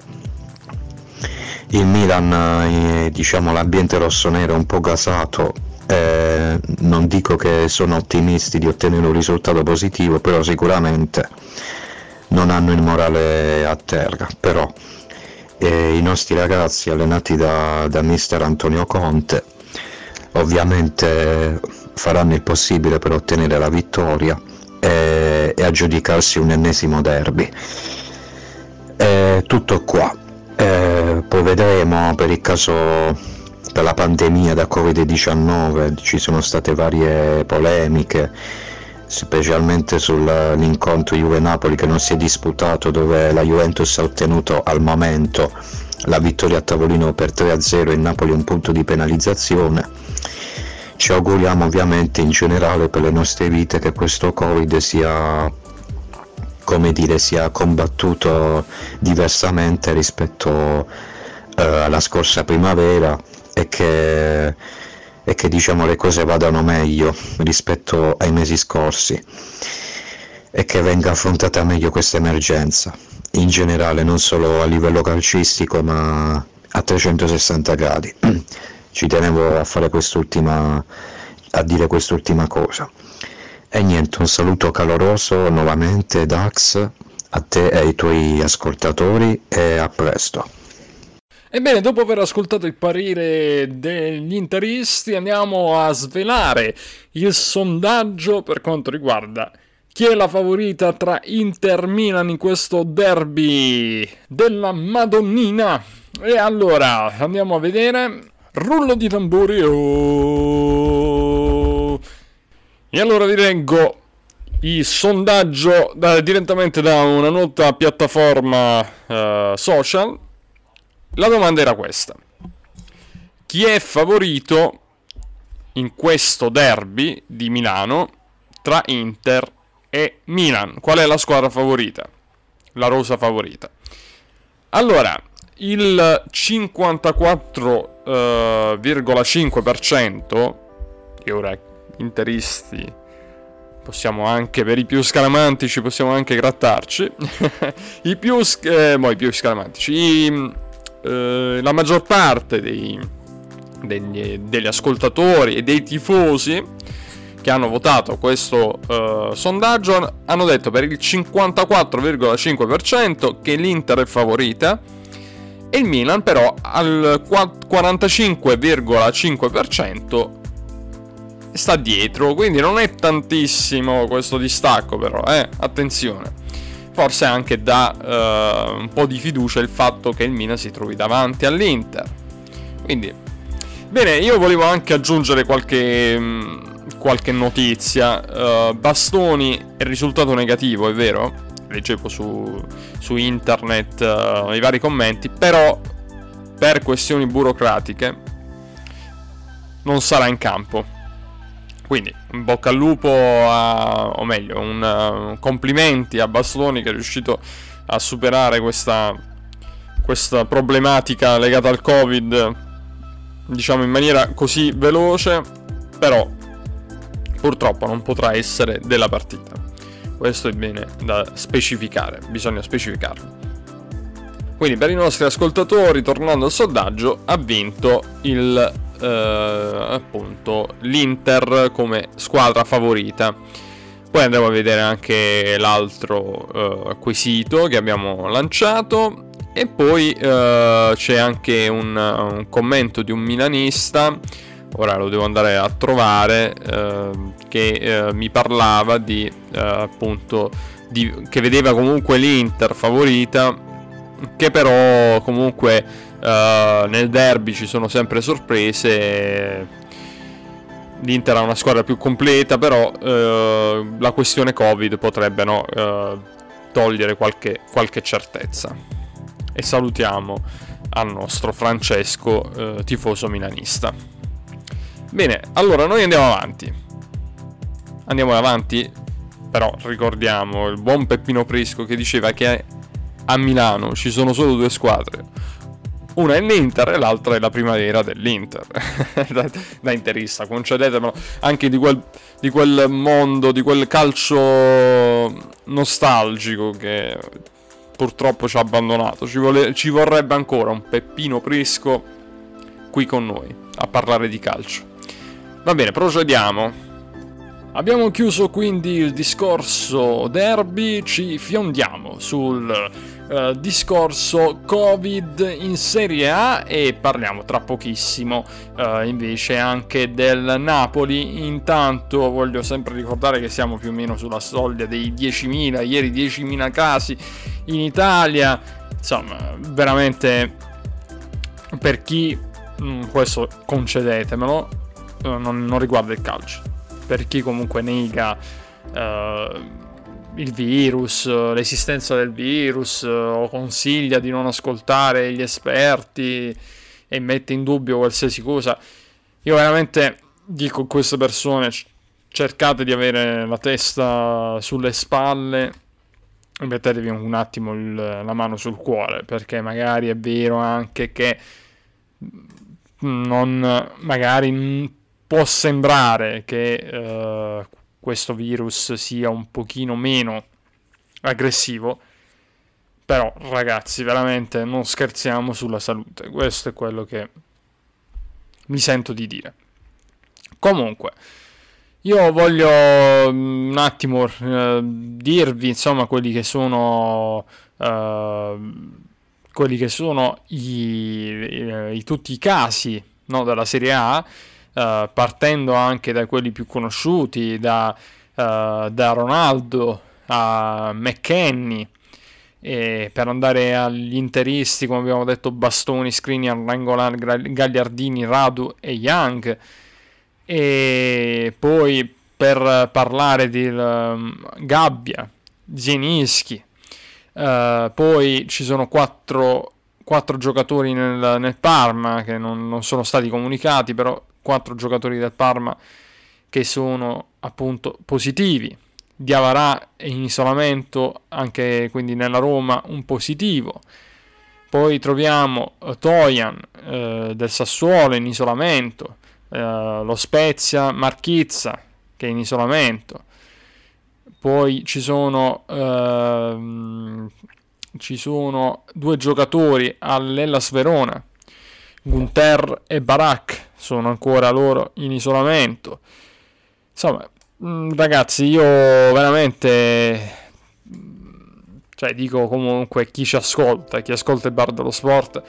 il Milan, eh, diciamo l'ambiente rossonero è un po' gasato, eh, non dico che sono ottimisti di ottenere un risultato positivo, però sicuramente non hanno il morale a terra, però e i nostri ragazzi allenati da, da mister Antonio Conte ovviamente faranno il possibile per ottenere la vittoria e, e aggiudicarsi un ennesimo derby. E tutto qua, e poi vedremo per il caso la pandemia da Covid-19 ci sono state varie polemiche specialmente sull'incontro Juve-Napoli che non si è disputato dove la Juventus ha ottenuto al momento la vittoria a tavolino per 3-0 e Napoli un punto di penalizzazione. Ci auguriamo ovviamente in generale per le nostre vite che questo Covid sia come dire, sia combattuto diversamente rispetto eh, alla scorsa primavera e che e che diciamo le cose vadano meglio rispetto ai mesi scorsi e che venga affrontata meglio questa emergenza. In generale non solo a livello calcistico ma a 360 gradi. Ci tenevo a fare quest'ultima a dire quest'ultima cosa. E niente un saluto caloroso nuovamente Dax a te e ai tuoi ascoltatori e a presto. Ebbene, dopo aver ascoltato il parere degli interisti, andiamo a svelare il sondaggio per quanto riguarda chi è la favorita tra Inter Milan in questo derby della Madonnina. E allora, andiamo a vedere. Rullo di tamburi. Oh. E allora vi leggo il sondaggio da, direttamente da una nota piattaforma uh, social la domanda era questa. Chi è favorito in questo derby di Milano tra Inter e Milan? Qual è la squadra favorita? La rosa favorita. Allora, il 54,5% eh, e ora interisti possiamo anche per i più scalamantici possiamo anche grattarci i più eh, i più scalamantici i eh, la maggior parte dei, degli, degli, ascoltatori e dei tifosi che hanno votato questo eh, sondaggio hanno detto per il 54,5% che l'Inter è favorita e il Milan però al 45,5% sta dietro, quindi non è tantissimo questo distacco però, eh? attenzione forse anche dà uh, un po' di fiducia il fatto che il Milan si trovi davanti all'Inter. Quindi, bene, io volevo anche aggiungere qualche, mh, qualche notizia. Uh, Bastoni è risultato negativo, è vero? Leggevo su, su internet uh, i vari commenti, però per questioni burocratiche non sarà in campo quindi, bocca al lupo, a, o meglio, un, uh, complimenti a Bastoni che è riuscito a superare questa, questa problematica legata al Covid, diciamo in maniera così veloce, però purtroppo non potrà essere della partita. Questo è bene da specificare, bisogna specificarlo. Quindi per i nostri ascoltatori, tornando al sondaggio, ha vinto il eh, appunto l'Inter come squadra favorita. Poi andremo a vedere anche l'altro eh, quesito che abbiamo lanciato. E poi eh, c'è anche un, un, commento di un milanista, ora lo devo andare a trovare, eh, che eh, mi parlava di eh, appunto di, che vedeva comunque l'Inter favorita, che però comunque Uh, nel derby ci sono sempre sorprese. L'Inter ha una squadra più completa, però uh, la questione Covid potrebbe no, uh, togliere qualche, qualche, certezza. E salutiamo al nostro Francesco, tifoso milanista. Bene, allora noi andiamo avanti. Andiamo avanti, però ricordiamo il buon Peppino Prisco che diceva che a Milano ci sono solo due squadre una è l'Inter e l'altra è la primavera dell'Inter. da, da, interista, concedetemelo anche di quel, di quel mondo, di quel calcio nostalgico che purtroppo ci ha abbandonato. Ci, vole, ci vorrebbe ancora un Peppino Prisco qui con noi a parlare di calcio. Va bene, procediamo. Abbiamo chiuso quindi il discorso derby, ci fiondiamo sul uh, discorso Covid in Serie A e parliamo tra pochissimo. Uh, invece anche del Napoli. Intanto voglio sempre ricordare che siamo più o meno sulla soglia dei 10.000, ieri 10.000 casi in Italia, insomma veramente per chi, mm, questo concedetemelo, uh, non, non riguarda il calcio, per chi comunque nega il virus, l'esistenza del virus, o consiglia di non ascoltare gli esperti e mette in dubbio qualsiasi cosa. Io veramente dico a queste persone cercate di avere la testa sulle spalle e mettetevi un attimo il, la mano sul cuore perché magari è vero anche che non magari può sembrare che uh, questo virus sia un pochino meno aggressivo. Però ragazzi, veramente non scherziamo sulla salute. Questo è quello che mi sento di dire. Comunque, Io voglio mm, un attimo uh, dirvi insomma quelli che sono uh, quelli che sono i, i, i, tutti i casi no, della Serie A, uh, partendo anche da quelli più conosciuti, da, da Ronaldo a McKenny, per andare agli interisti, come abbiamo detto, Bastoni, Skriniar, Rangolan, Gagliardini, Radu e Young. E poi per parlare di um, Gabbia, Zieninski, uh, poi ci sono quattro, quattro giocatori nel, nel, Parma che non, non sono stati comunicati, però quattro giocatori del Parma che sono appunto positivi. Diavarà in isolamento anche quindi nella Roma un positivo. Poi troviamo Toyan eh, del Sassuolo in isolamento. Eh, lo Spezia Marchizza che è in isolamento. Poi ci sono, ehm, ci sono due giocatori all'Ellas Verona, Gunther e Barak, sono ancora loro in isolamento. Insomma, mm, ragazzi, io veramente cioè dico comunque chi ci ascolta, chi ascolta il bar dello sport,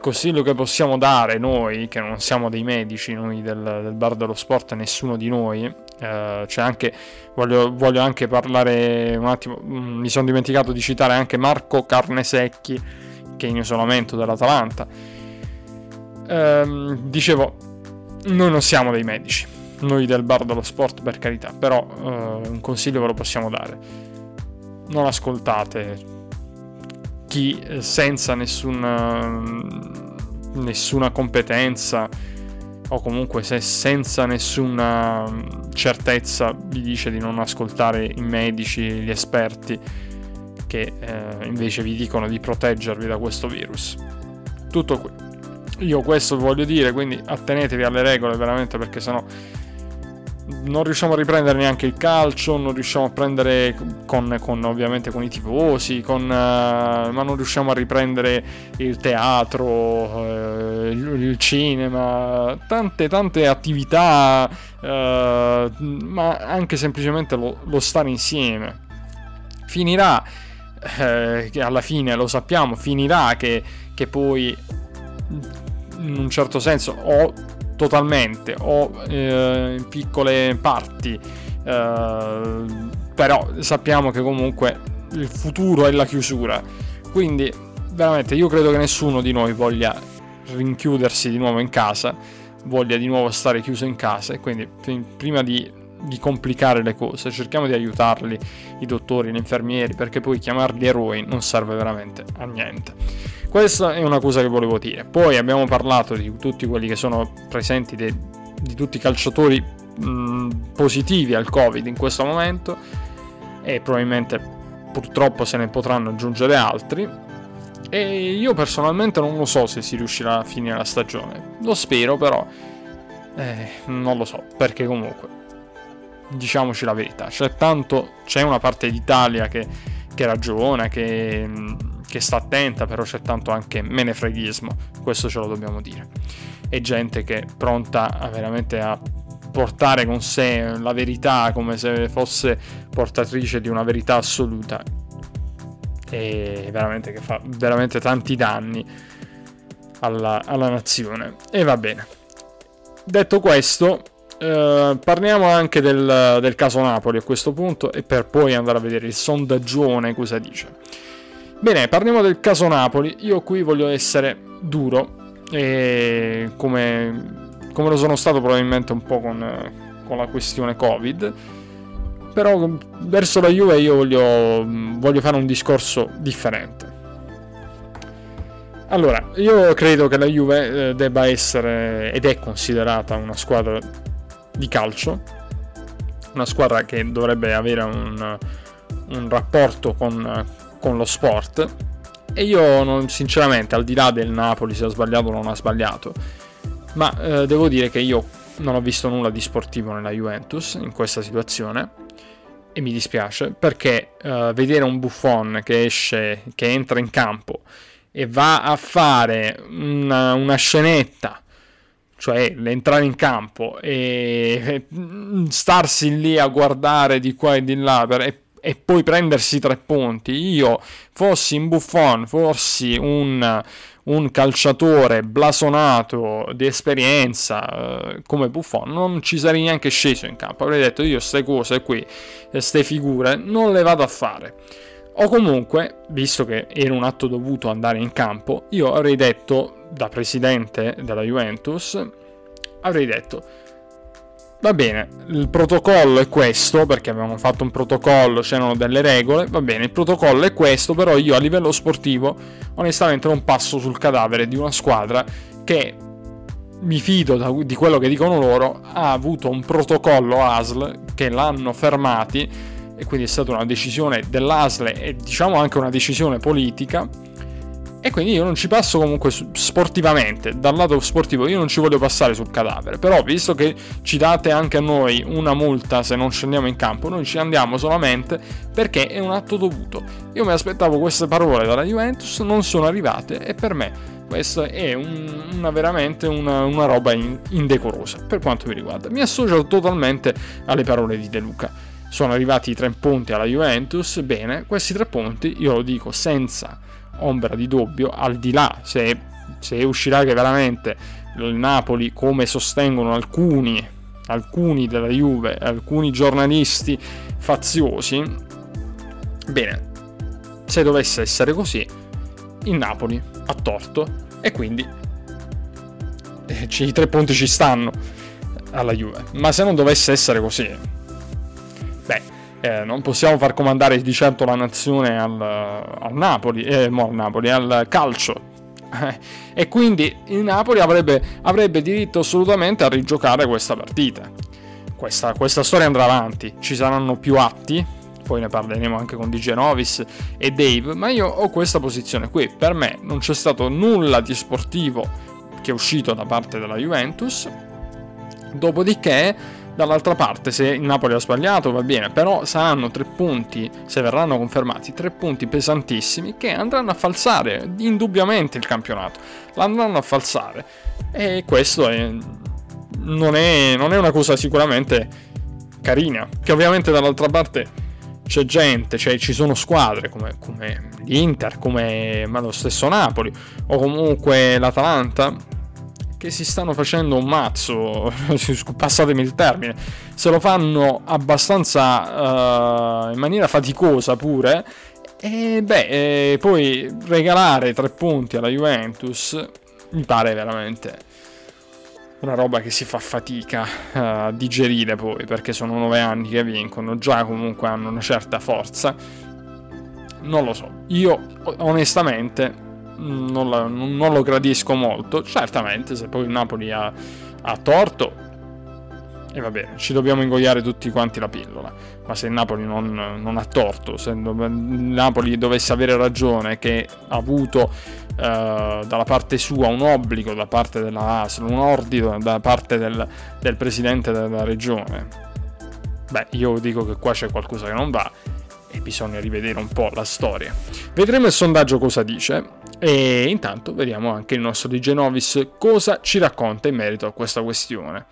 consiglio che possiamo dare noi, che non siamo dei medici, noi del, del bar dello sport, nessuno di noi, eh, c'è anche, voglio, voglio, anche parlare un attimo, mm, mi sono dimenticato di citare anche Marco Carnesecchi, che è in isolamento dell'Atalanta. Eh, dicevo, noi non siamo dei medici, noi del bar dello sport per carità, però eh, un consiglio ve lo possiamo dare. Non ascoltate chi eh, senza nessuna, nessuna competenza o comunque se senza nessuna certezza vi dice di non ascoltare i medici, gli esperti che eh, invece vi dicono di proteggervi da questo virus. Tutto qui. Io questo voglio dire, quindi attenetevi alle regole veramente perché sennò non riusciamo a riprendere neanche il calcio, non riusciamo a prendere con, con ovviamente con i tifosi, con, uh, ma non riusciamo a riprendere il teatro, uh, il, cinema, tante tante attività, uh, ma anche semplicemente lo, lo stare insieme. Finirà, eh, alla fine lo sappiamo, finirà che, che poi in un certo senso o totalmente o eh, in piccole parti, eh, però sappiamo che comunque il futuro è la chiusura. Quindi veramente io credo che nessuno di noi voglia rinchiudersi di nuovo in casa, voglia di nuovo stare chiuso in casa e quindi prima di, di complicare le cose cerchiamo di aiutarli, i dottori, gli infermieri, perché poi chiamarli eroi non serve veramente a niente. Questa è una cosa che volevo dire. Poi abbiamo parlato di tutti quelli che sono presenti, de, di tutti i calciatori mh, positivi al Covid in questo momento e probabilmente purtroppo se ne potranno aggiungere altri. E io personalmente non lo so se si riuscirà a finire la stagione. Lo spero però. Eh, non lo so, perché comunque diciamoci la verità, c'è tanto, c'è una parte d'Italia che, che ragiona, che che sta attenta, però c'è tanto anche menefreghismo, questo ce lo dobbiamo dire. E gente che è pronta a veramente a portare con sé la verità come se fosse portatrice di una verità assoluta e veramente che fa veramente tanti danni alla, alla nazione. E va bene. Detto questo, eh, parliamo anche del, del, caso Napoli a questo punto e per poi andare a vedere il sondaggione cosa dice. Bene, parliamo del caso Napoli. Io qui voglio essere duro, e come, come lo sono stato probabilmente un po' con, con la questione Covid. Però verso la Juve io voglio, voglio fare un discorso differente. Allora, io credo che la Juve eh, debba essere ed è considerata una squadra di calcio, una squadra che dovrebbe avere un, un rapporto con, con lo sport. E io non, sinceramente al di là del Napoli se ha sbagliato o non ha sbagliato ma eh, devo dire che io non ho visto nulla di sportivo nella Juventus in questa situazione. E mi dispiace perché eh, vedere un buffon che esce che entra in campo e va a fare una, una scenetta cioè entrare in campo e starsi lì a guardare di qua e di là per, e, e, poi prendersi tre punti. Io fossi in Buffon, fossi un, un calciatore blasonato di esperienza eh, come Buffon, non ci sarei neanche sceso in campo. Avrei detto io queste cose qui, queste figure, non le vado a fare. O comunque, visto che era un atto dovuto andare in campo, io avrei detto, da presidente della Juventus, avrei detto, va bene, il protocollo è questo, perché avevamo fatto un protocollo, c'erano delle regole, va bene, il protocollo è questo, però io a livello sportivo onestamente non passo sul cadavere di una squadra che mi fido di quello che dicono loro, ha avuto un protocollo ASL che l'hanno fermati e quindi è stata una decisione dell'ASL e diciamo anche una decisione politica e quindi io non ci passo comunque sportivamente, dal lato sportivo io non ci voglio passare sul cadavere, però visto che ci date anche a noi una multa se non scendiamo in campo, noi ci andiamo solamente perché è un atto dovuto. Io mi aspettavo queste parole dalla Juventus, non sono arrivate e per me questa è un, una, veramente una, una roba in, indecorosa per quanto mi riguarda. Mi associo totalmente alle parole di De Luca sono arrivati i tre punti alla Juventus, bene, questi tre punti io lo dico senza ombra di dubbio, al di là se, se uscirà che veramente il Napoli, come sostengono alcuni, alcuni della Juve, alcuni giornalisti faziosi, bene, se dovesse essere così, il Napoli ha torto e quindi eh, i tre punti ci stanno alla Juve. Ma se non dovesse essere così, eh, non possiamo far comandare di certo la nazione al, al Napoli, eh, no, al Napoli, al calcio. e quindi il Napoli avrebbe, avrebbe, diritto assolutamente a rigiocare questa partita. Questa, questa storia andrà avanti, ci saranno più atti, poi ne parleremo anche con DJ Novis e Dave, ma io ho questa posizione qui. Per me non c'è stato nulla di sportivo che è uscito da parte della Juventus. Dopodiché Dall'altra parte, se il Napoli ha sbagliato, va bene, però saranno tre punti, se verranno confermati, tre punti pesantissimi che andranno a falsare indubbiamente il campionato. L'andranno a falsare. E questo è, non, è, non è una cosa sicuramente carina. Che ovviamente dall'altra parte c'è gente, cioè ci sono squadre come, come l'Inter, come lo stesso Napoli o comunque l'Atalanta che si stanno facendo un mazzo, passatemi il termine, se lo fanno abbastanza uh, in maniera faticosa pure, e beh, e poi regalare tre punti alla Juventus mi pare veramente una roba che si fa fatica a digerire poi, perché sono nove anni che vincono, già comunque hanno una certa forza. Non lo so, io onestamente non, la, non, lo gradisco molto. Certamente, se poi il Napoli ha, ha torto, e va bene, ci dobbiamo ingoiare tutti quanti la pillola. Ma se il Napoli non, non ha torto, se il Napoli dovesse avere ragione, che ha avuto eh, dalla parte sua un obbligo da parte della ASL, un ordine da parte del, del presidente della regione, beh, io dico che qua c'è qualcosa che non va e bisogna rivedere un po' la storia. Vedremo il sondaggio cosa dice e intanto vediamo anche il nostro di Genovis cosa ci racconta in merito a questa questione.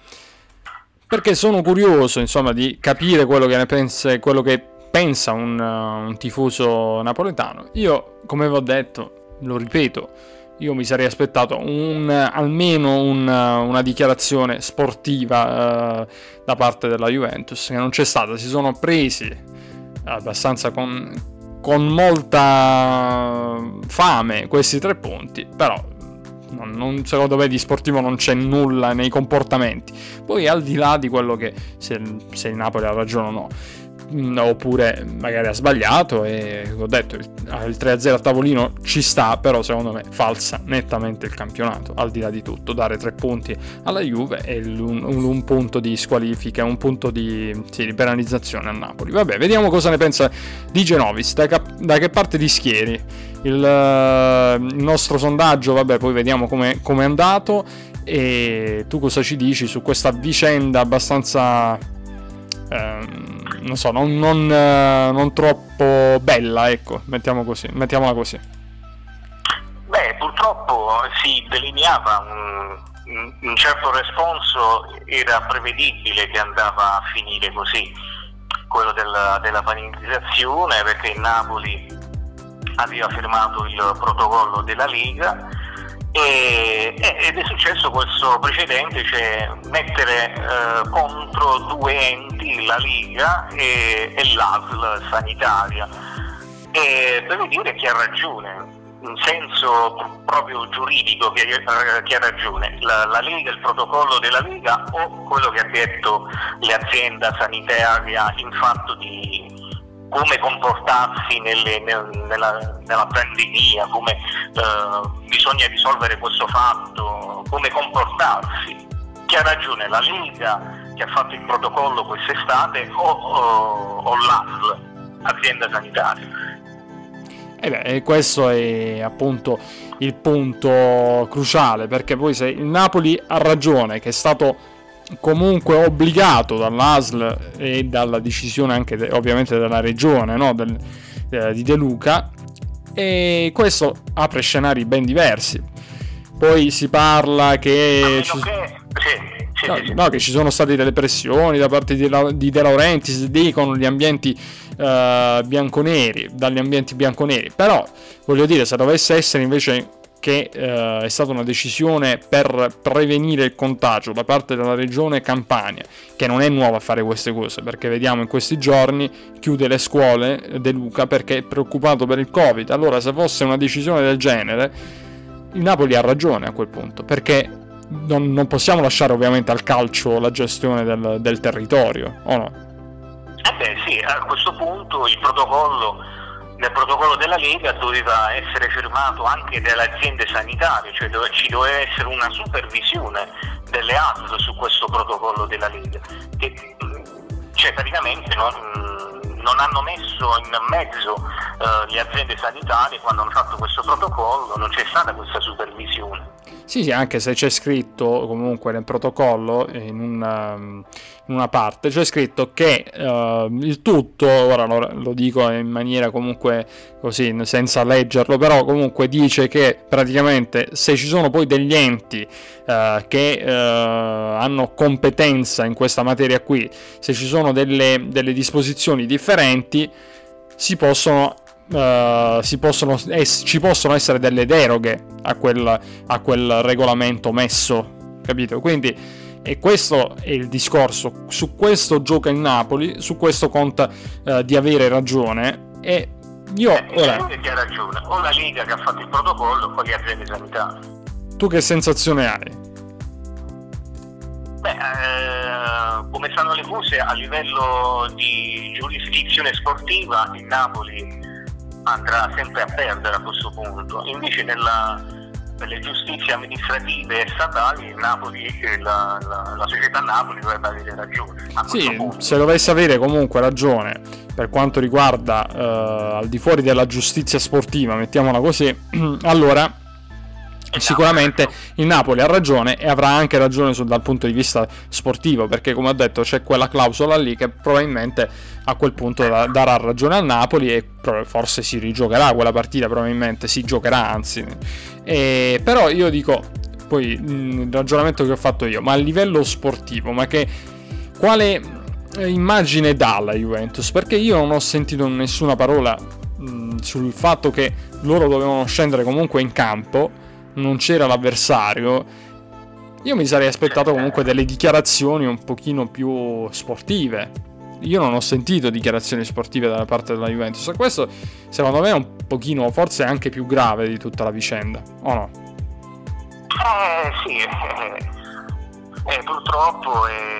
Perché sono curioso, insomma, di capire quello che ne pensa, quello che pensa un, uh, un tifoso napoletano. Io, come vi ho detto, lo ripeto, io mi sarei aspettato un, almeno un, una dichiarazione sportiva uh, da parte della Juventus, che non c'è stata. Si sono presi abbastanza con, con molta fame questi tre punti, però non, non, secondo me di sportivo non c'è nulla nei comportamenti. Poi al di là di quello che se, se il Napoli ha ragione o no. Mm, oppure magari ha sbagliato e ho detto il, il 3-0 a tavolino ci sta però secondo me falsa nettamente il campionato al di là di tutto dare tre punti alla Juve e un, un punto di squalifica un punto di, sì, di, penalizzazione a Napoli. Vabbè vediamo cosa ne pensa di Genovis da, da che parte di schieri? Il, il, nostro sondaggio vabbè poi vediamo come è andato. E tu cosa ci dici su questa vicenda abbastanza ehm, non so, non, non, eh, non, troppo bella, ecco, mettiamo così, mettiamola così. Beh, purtroppo si delineava un, un certo responso era prevedibile che andava a finire così, quello della, della panizzazione, perché il Napoli aveva firmato il protocollo della Liga e, ed è successo questo precedente, cioè mettere eh, contro due enti, la Liga e, e l'ASL sanitaria. E devo dire che ha ragione, in senso proprio giuridico che, che ha ragione, la, la, Lega, il protocollo della Lega o quello che ha detto l'azienda sanitaria in fatto di come comportarsi nelle, nel, nella, nella, pandemia, come eh, bisogna risolvere questo fatto, come comportarsi. Chi ha ragione, la Lega che ha fatto il protocollo quest'estate o, o, o l'ASL, azienda sanitaria? E beh, questo è appunto il punto cruciale, perché poi se il Napoli ha ragione, che è stato comunque obbligato dall'ASL e dalla decisione anche de, ovviamente della regione no? Del, eh, di De Luca, e questo apre scenari ben diversi. Poi si parla che... Ci... che... Sì, no, no, che ci sono state delle pressioni da parte di, di De Laurentiis, dicono gli ambienti uh, bianconeri, dagli ambienti bianconeri. Però voglio dire, se dovesse essere invece che uh, è stata una decisione per prevenire il contagio da parte della regione Campania, che non è nuova a fare queste cose, perché vediamo in questi giorni chiude le scuole De Luca perché è preoccupato per il Covid. Allora, se fosse una decisione del genere, il Napoli ha ragione a quel punto, perché non, non possiamo lasciare ovviamente al calcio la gestione del, del territorio, o no? Eh beh sì, a questo punto il protocollo, nel protocollo della Lega doveva essere firmato anche dalle aziende sanitarie, cioè dove ci doveva essere una supervisione delle ASL su questo protocollo della Lega, che cioè, praticamente non, non hanno messo in mezzo uh, le aziende sanitarie quando hanno fatto questo protocollo, non c'è stata questa supervisione. Sì, sì, anche se c'è scritto comunque nel protocollo, in una, in una parte, c'è scritto che uh, il tutto, ora lo, lo, dico in maniera comunque così, senza leggerlo, però comunque dice che praticamente se ci sono poi degli enti uh, che uh, hanno competenza in questa materia qui, se ci sono delle, delle disposizioni differenti, si possono Uh, possono, eh, ci possono essere delle deroghe a quel, a quel regolamento messo, capito? Quindi e questo è il discorso. Su questo gioca il Napoli, su questo conta uh, di avere ragione. E io eh, ora. Che ha ragione, o la Liga che ha fatto il protocollo, o le aziende sanitarie. Tu che sensazione hai? Beh, eh, come stanno le cose a livello di giurisdizione sportiva, il Napoli andrà sempre a perdere a questo punto. Invece nella, nelle giustizie amministrative e statali Napoli, la, la, la, società Napoli dovrebbe avere ragione. Sì, se dovesse avere comunque ragione per quanto riguarda uh, al di fuori della giustizia sportiva, mettiamola così, allora sicuramente il Napoli ha ragione e avrà anche ragione sul, dal punto di vista sportivo perché come ho detto c'è quella clausola lì che probabilmente a quel punto da, darà ragione al Napoli e forse si rigiocherà quella partita probabilmente si giocherà anzi. E, però io dico poi il ragionamento che ho fatto io ma a livello sportivo ma che quale immagine dà la Juventus? Perché io non ho sentito nessuna parola mh, sul fatto che loro dovevano scendere comunque in campo non c'era l'avversario, io mi sarei aspettato comunque delle dichiarazioni un pochino più sportive. Io non ho sentito dichiarazioni sportive da parte della Juventus. Questo, secondo me, è un pochino, forse anche più grave di tutta la vicenda, o no? Eh sì, eh, eh, purtroppo è,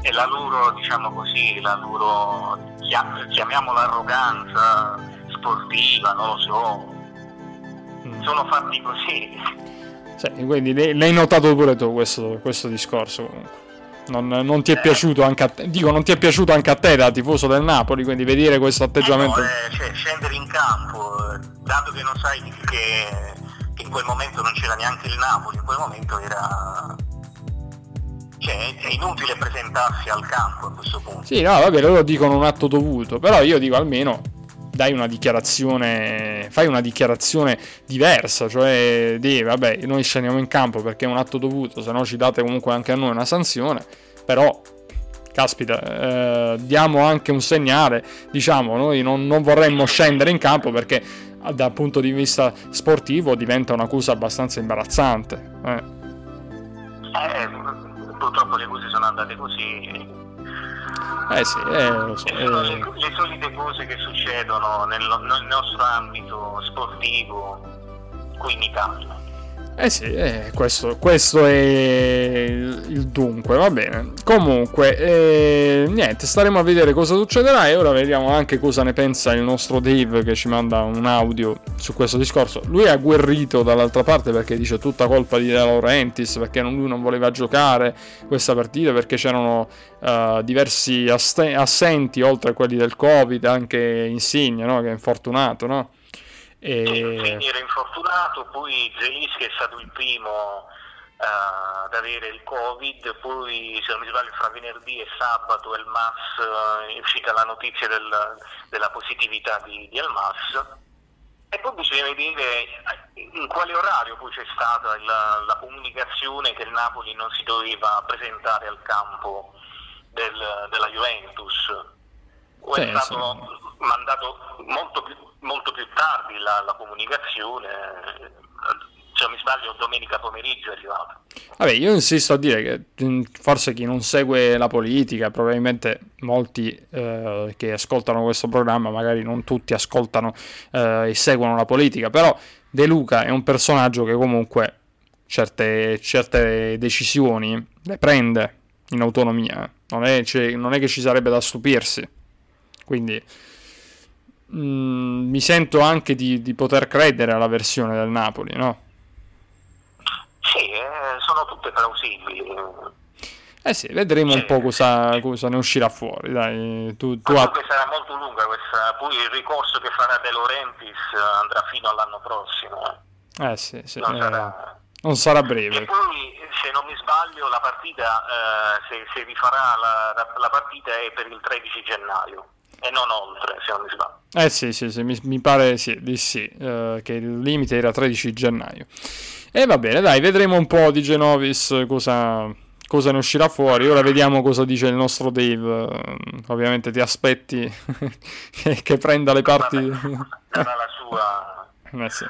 è, la loro, diciamo così, la loro, chiamiamola arroganza sportiva, non lo so, sono fatti così. Sì, quindi l'hai notato pure tu questo, questo discorso comunque. Non, non, ti è eh. piaciuto anche a te, dico non ti è piaciuto anche a te da tifoso del Napoli, quindi vedere questo atteggiamento. Eh no, eh, cioè, scendere in campo, eh, dato che non sai che, che, in quel momento non c'era neanche il Napoli, in quel momento era. Cioè, è inutile presentarsi al campo a questo punto. Sì, no, vabbè, loro dicono un atto dovuto, però io dico almeno dai una dichiarazione, fai una dichiarazione diversa, cioè di vabbè, noi scendiamo in campo perché è un atto dovuto, se no ci date comunque anche a noi una sanzione, però caspita, eh, diamo anche un segnale, diciamo, noi non, non vorremmo scendere in campo perché dal punto di vista sportivo diventa una cosa abbastanza imbarazzante. Eh. Eh, purtroppo le cose sono andate così eh sì, eh, lo so. Sono le, le, solite cose che succedono nel, nel nostro ambito sportivo qui in Italia. Eh sì, eh, questo, questo, è il dunque, va bene. Comunque, eh, niente, staremo a vedere cosa succederà e ora vediamo anche cosa ne pensa il nostro Dave che ci manda un audio su questo discorso. Lui è agguerrito dall'altra parte perché dice tutta colpa di De Laurentiis, perché lui non voleva giocare questa partita, perché c'erano uh, diversi assenti oltre a quelli del Covid, anche Insigne, no? che è infortunato, no? E... Quindi era infortunato, poi Zelinski è stato il primo uh, ad avere il Covid, poi se non mi sbaglio fra venerdì e sabato Elmas uh, è uscita la notizia del, della positività di, di Elmas e poi bisogna vedere in quale orario poi c'è stata la, la comunicazione che il Napoli non si doveva presentare al campo del, della Juventus o è stato sì. mandato molto più molto più tardi la, la comunicazione, se non mi sbaglio domenica pomeriggio è arrivata. Vabbè, io insisto a dire che mm, forse chi non segue la politica, probabilmente molti eh, che ascoltano questo programma, magari non tutti ascoltano eh, e seguono la politica, però De Luca è un personaggio che comunque certe, certe decisioni le prende in autonomia, non è, cioè, non è che ci sarebbe da stupirsi. Quindi Mm, mi sento anche di, di, poter credere alla versione del Napoli, no? Sì, eh, sono tutte plausibili. Eh sì, vedremo sì. un po' cosa, cosa, ne uscirà fuori. Dai, tu, tu ha... sarà molto lunga questa, poi il ricorso che farà De Laurentiis andrà fino all'anno prossimo. Eh, eh sì, sì. Non, eh, sarà... non, sarà... breve. E poi, se non mi sbaglio, la partita, eh, se, se rifarà la, la partita è per il 13 gennaio e non oltre, se non mi sbaglio. Eh sì, sì, sì mi, mi, pare sì, di sì, uh, che il limite era 13 gennaio. E va bene, dai, vedremo un po' di Genovis cosa, cosa ne uscirà fuori. Ora vediamo cosa dice il nostro Dave. Uh, ovviamente ti aspetti che, che, prenda le parti... Darà la sua... Eh sì.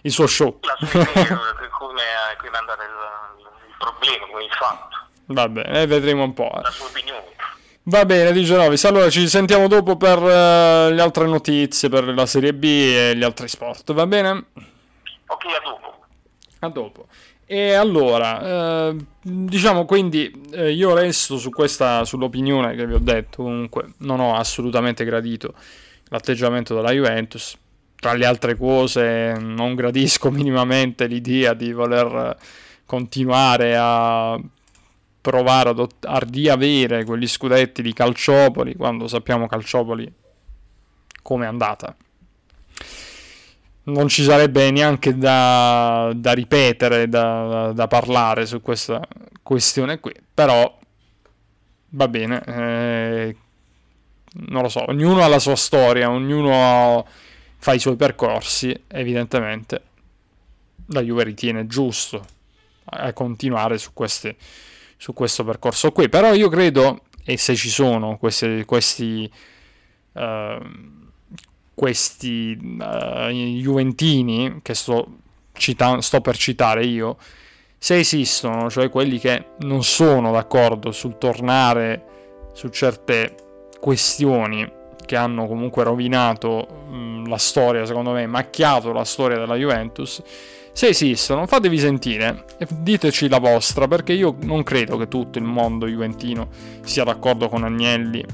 Il suo show. La sua idea, come, è andato il, il problema, come il fatto. Va bene, vedremo un po'. La sua opinione. Va bene, dice Novis. Allora ci sentiamo dopo per uh, le altre notizie, per la Serie B e gli altri sport, va bene? Ok, a dopo. A dopo. E allora, eh, diciamo quindi eh, io resto su questa, sull'opinione che vi ho detto, comunque non ho assolutamente gradito l'atteggiamento della Juventus. Tra le altre cose non gradisco minimamente l'idea di voler continuare a provare ad, a riavere quegli scudetti di Calciopoli quando sappiamo Calciopoli come è andata. Non ci sarebbe neanche da, da ripetere, da, da, parlare su questa questione qui, però va bene, eh, non lo so, ognuno ha la sua storia, ognuno fa i suoi percorsi, evidentemente la Juve ritiene giusto a continuare su queste su questo percorso qui. Però io credo, e se ci sono questi, questi, uh, questi uh, Juventini che sto, cita- sto per citare io, se esistono, cioè quelli che non sono d'accordo sul tornare su certe questioni che hanno comunque rovinato mh, la storia, secondo me, macchiato la storia della Juventus, se esistono, fatevi sentire e diteci la vostra, perché io non credo che tutto il mondo juventino sia d'accordo con Agnelli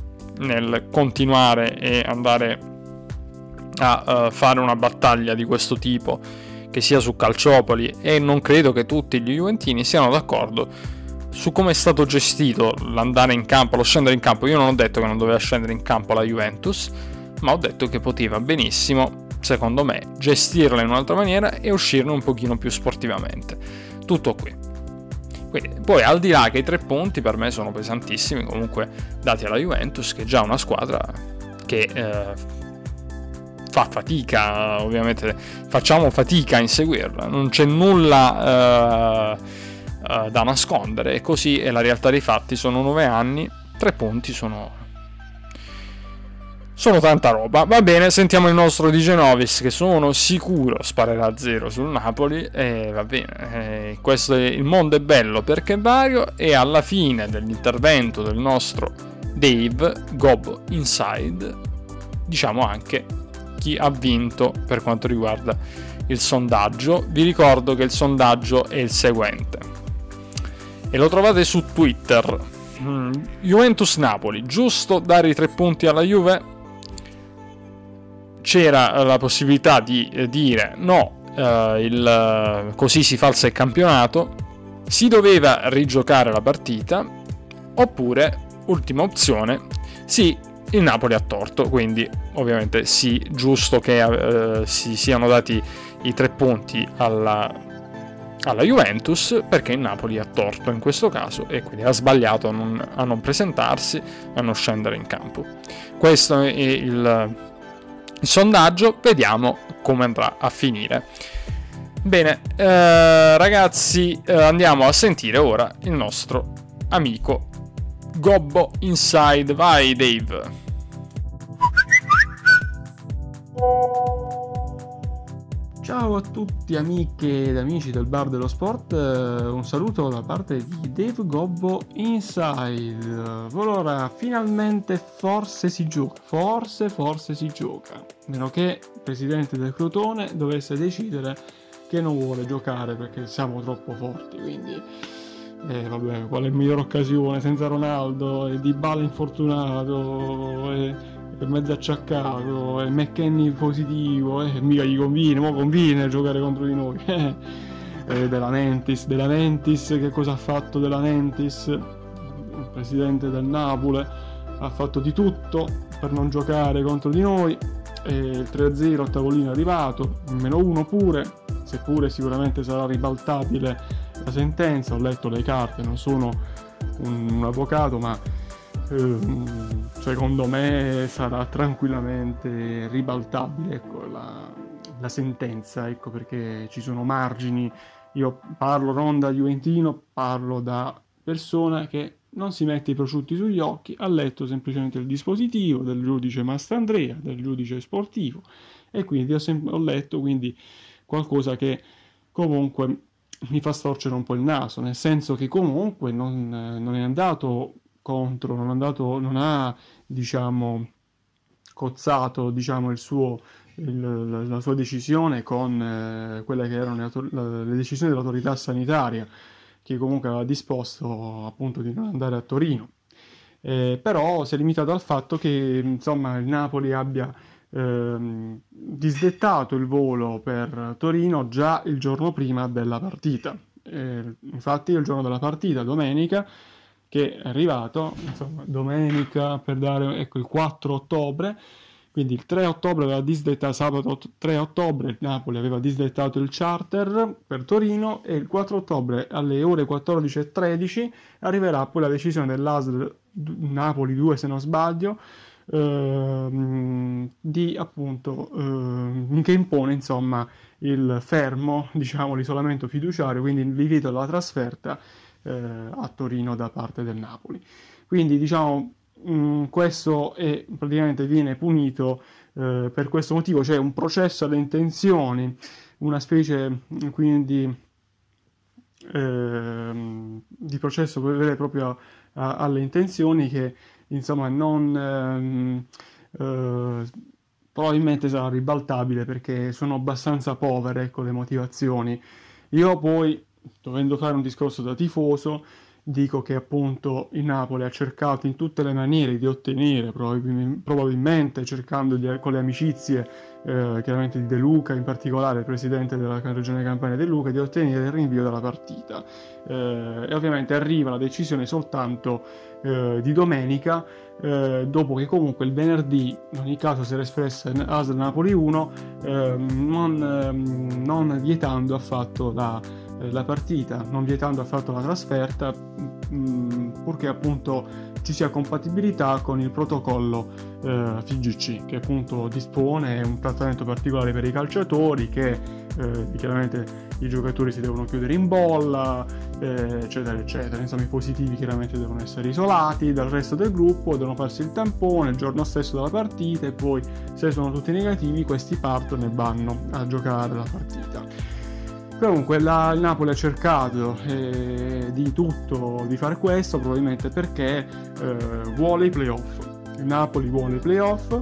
nel continuare e andare a uh, fare una battaglia di questo tipo che sia su Calciopoli e non credo che tutti gli juventini siano d'accordo su come è stato gestito l'andare in campo, lo scendere in campo. Io non ho detto che non doveva scendere in campo la Juventus, ma ho detto che poteva benissimo secondo me, gestirla in un'altra maniera e uscirne un pochino più sportivamente. Tutto qui. Quindi, poi al di là che i tre punti per me sono pesantissimi, comunque dati alla Juventus, che è già una squadra che eh, fa fatica, ovviamente facciamo fatica a inseguirla, non c'è nulla uh, uh, da nascondere, e così è la realtà dei fatti, sono nove anni, tre punti sono sono tanta roba. Va bene, sentiamo il nostro Di Genovis che sono sicuro sparerà a zero sul Napoli. E va bene, e questo è, il mondo è bello perché è vario. E alla fine dell'intervento del nostro Dave Gob Inside, diciamo anche chi ha vinto per quanto riguarda il sondaggio. Vi ricordo che il sondaggio è il seguente. E lo trovate su Twitter. Mm, Juventus Napoli, giusto dare i tre punti alla Juve? C'era la possibilità di eh, dire no, eh, il, eh, così si falsa il campionato, si doveva rigiocare la partita, oppure, ultima opzione, sì, il Napoli ha torto, quindi ovviamente sì, giusto che eh, si siano dati i tre punti alla, alla Juventus perché il Napoli ha torto in questo caso e quindi ha sbagliato a non, a non presentarsi, a non scendere in campo. Questo è il sondaggio, vediamo come andrà a finire. Bene, eh, ragazzi, eh, andiamo a sentire ora il nostro amico Gobbo Inside. Vai, Dave. Ciao a tutti amiche ed amici del bar dello sport, eh, un saluto da parte di Dave Gobbo Inside. Allora, finalmente forse si gioca, forse, forse si gioca. Meno che il presidente del Crotone dovesse decidere che non vuole giocare perché siamo troppo forti, quindi... Eh, vabbè, qual è la migliore occasione senza Ronaldo e Di Bala infortunato e mezzo acciaccato, è McKenny positivo, e eh, mica gli conviene, mo conviene giocare contro di noi. eh, della Nentis, della Nentis, che cosa ha fatto della Nentis? Il presidente del Napoli ha fatto di tutto per non giocare contro di noi. E il 3-0 a tavolino è arrivato, meno 1 pure, seppure sicuramente sarà ribaltabile la sentenza, ho letto le carte, non sono un, un avvocato, ma Ehm, secondo me sarà tranquillamente ribaltabile ecco, la, la, sentenza, ecco, perché ci sono margini. Io parlo non da Juventino, parlo da persona che non si mette i prosciutti sugli occhi, ha letto semplicemente il dispositivo del giudice Mastandrea, del giudice sportivo, e quindi ho, sem- ho letto quindi qualcosa che comunque mi fa storcere un po' il naso, nel senso che comunque non, non è andato contro, non, andato, non ha diciamo, cozzato diciamo, il suo, il, la sua decisione con eh, quelle che erano le, le, decisioni dell'autorità sanitaria che comunque aveva disposto appunto di non andare a Torino. Eh, però si è limitato al fatto che insomma, il Napoli abbia eh, disdettato il volo per Torino già il giorno prima della partita. Eh, infatti il giorno della partita, domenica, che è arrivato, insomma, domenica per dare, ecco, il 4 ottobre, quindi il 3 ottobre aveva disdettato, sabato 3 ottobre il Napoli aveva disdettato il charter per Torino e il 4 ottobre alle ore 14.13 arriverà poi la decisione dell'ASL Napoli 2 se non sbaglio, ehm, di appunto ehm, che impone insomma il fermo, diciamo l'isolamento fiduciario, quindi l'invito alla trasferta eh, a Torino da parte del Napoli. Quindi diciamo mh, mm, questo è, praticamente viene punito eh, per questo motivo, c'è un processo alle intenzioni, una specie mm, quindi eh, di processo vero e proprio a, alle intenzioni che insomma non ehm, eh, probabilmente sarà ribaltabile perché sono abbastanza povere ecco, le motivazioni. Io poi dovendo fare un discorso da tifoso, dico che appunto il Napoli ha cercato in tutte le maniere di ottenere, probabilmente cercando di, con le amicizie eh, chiaramente di De Luca, in particolare il presidente della regione Campania De Luca, di ottenere il rinvio della partita. Eh, e ovviamente arriva la decisione soltanto eh, di domenica, eh, dopo che comunque il venerdì, in ogni caso si era espressa ASL Napoli 1, ehm, non, ehm, non vietando affatto la la partita, non vietando affatto la trasferta, mh, mm, purché appunto ci sia compatibilità con il protocollo eh, FIGC che appunto dispone un trattamento particolare per i calciatori che eh, chiaramente i giocatori si devono chiudere in bolla eh, eccetera eccetera. Insomma i positivi chiaramente devono essere isolati dal resto del gruppo devono farsi il tampone il giorno stesso della partita e poi se sono tutti negativi questi partono e vanno a giocare la partita Comunque la, il Napoli ha cercato eh, di tutto di fare questo, probabilmente perché eh, vuole i playoff. Il Napoli vuole i playoff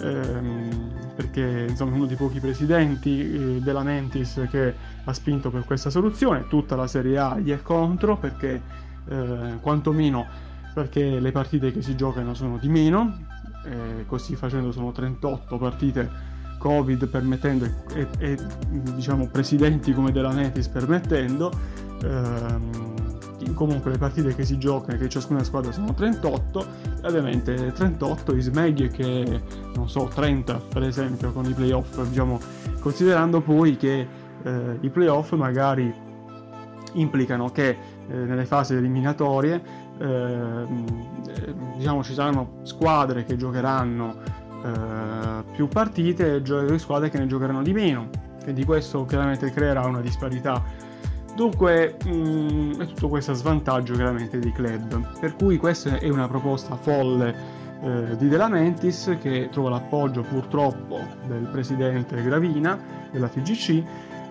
ehm, perché insomma, è uno dei pochi presidenti eh, della Mentis che ha spinto per questa soluzione. Tutta la Serie A gli è contro perché eh, quantomeno perché le partite che si giocano sono di meno, così facendo sono 38 partite Covid permettendo e, e diciamo presidenti come della Metis permettendo, ehm, comunque le partite che si giocano e che ciascuna squadra sono 38 e ovviamente 38 is meglio che non so 30 per esempio con i playoff diciamo considerando poi che eh, i playoff magari implicano che eh, nelle fasi eliminatorie eh, diciamo ci saranno squadre che giocheranno eh, più partite e squadre che ne giocheranno di meno. Quindi questo chiaramente creerà una disparità. Dunque mh, mm, è tutto questo svantaggio chiaramente dei club. Per cui questa è una proposta folle eh, di De Lamentis che trova l'appoggio purtroppo del presidente Gravina della FIGC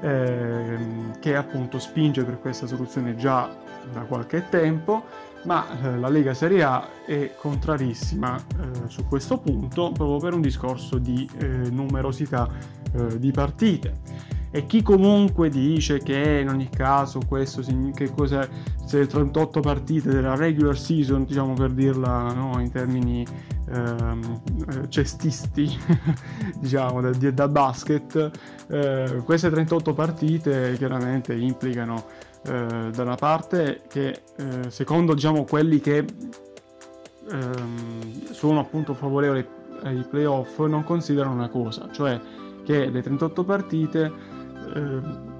eh, che appunto spinge per questa soluzione già da qualche tempo ma eh, la Lega Serie A è contrarissima eh, su questo punto proprio per un discorso di eh, numerosità eh, di partite. E chi comunque dice che in ogni caso questo che cos'è se 38 partite della regular season, diciamo per dirla no, in termini ehm, eh, cestisti, diciamo da, da basket, eh, queste 38 partite chiaramente implicano eh, da una parte che eh, secondo diciamo, quelli che ehm, sono appunto favorevoli ai playoff non considerano una cosa, cioè che le 38 partite ehm,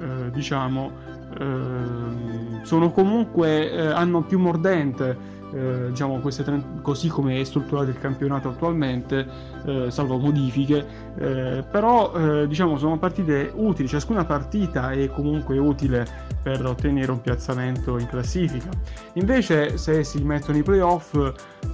eh, diciamo ehm, sono comunque eh, hanno più mordente eh, diciamo, queste così come è strutturato il campionato attualmente, eh, salvo modifiche, eh, però eh, diciamo, sono partite utili, ciascuna partita è comunque utile per ottenere un piazzamento in classifica. Invece se si mettono i playoff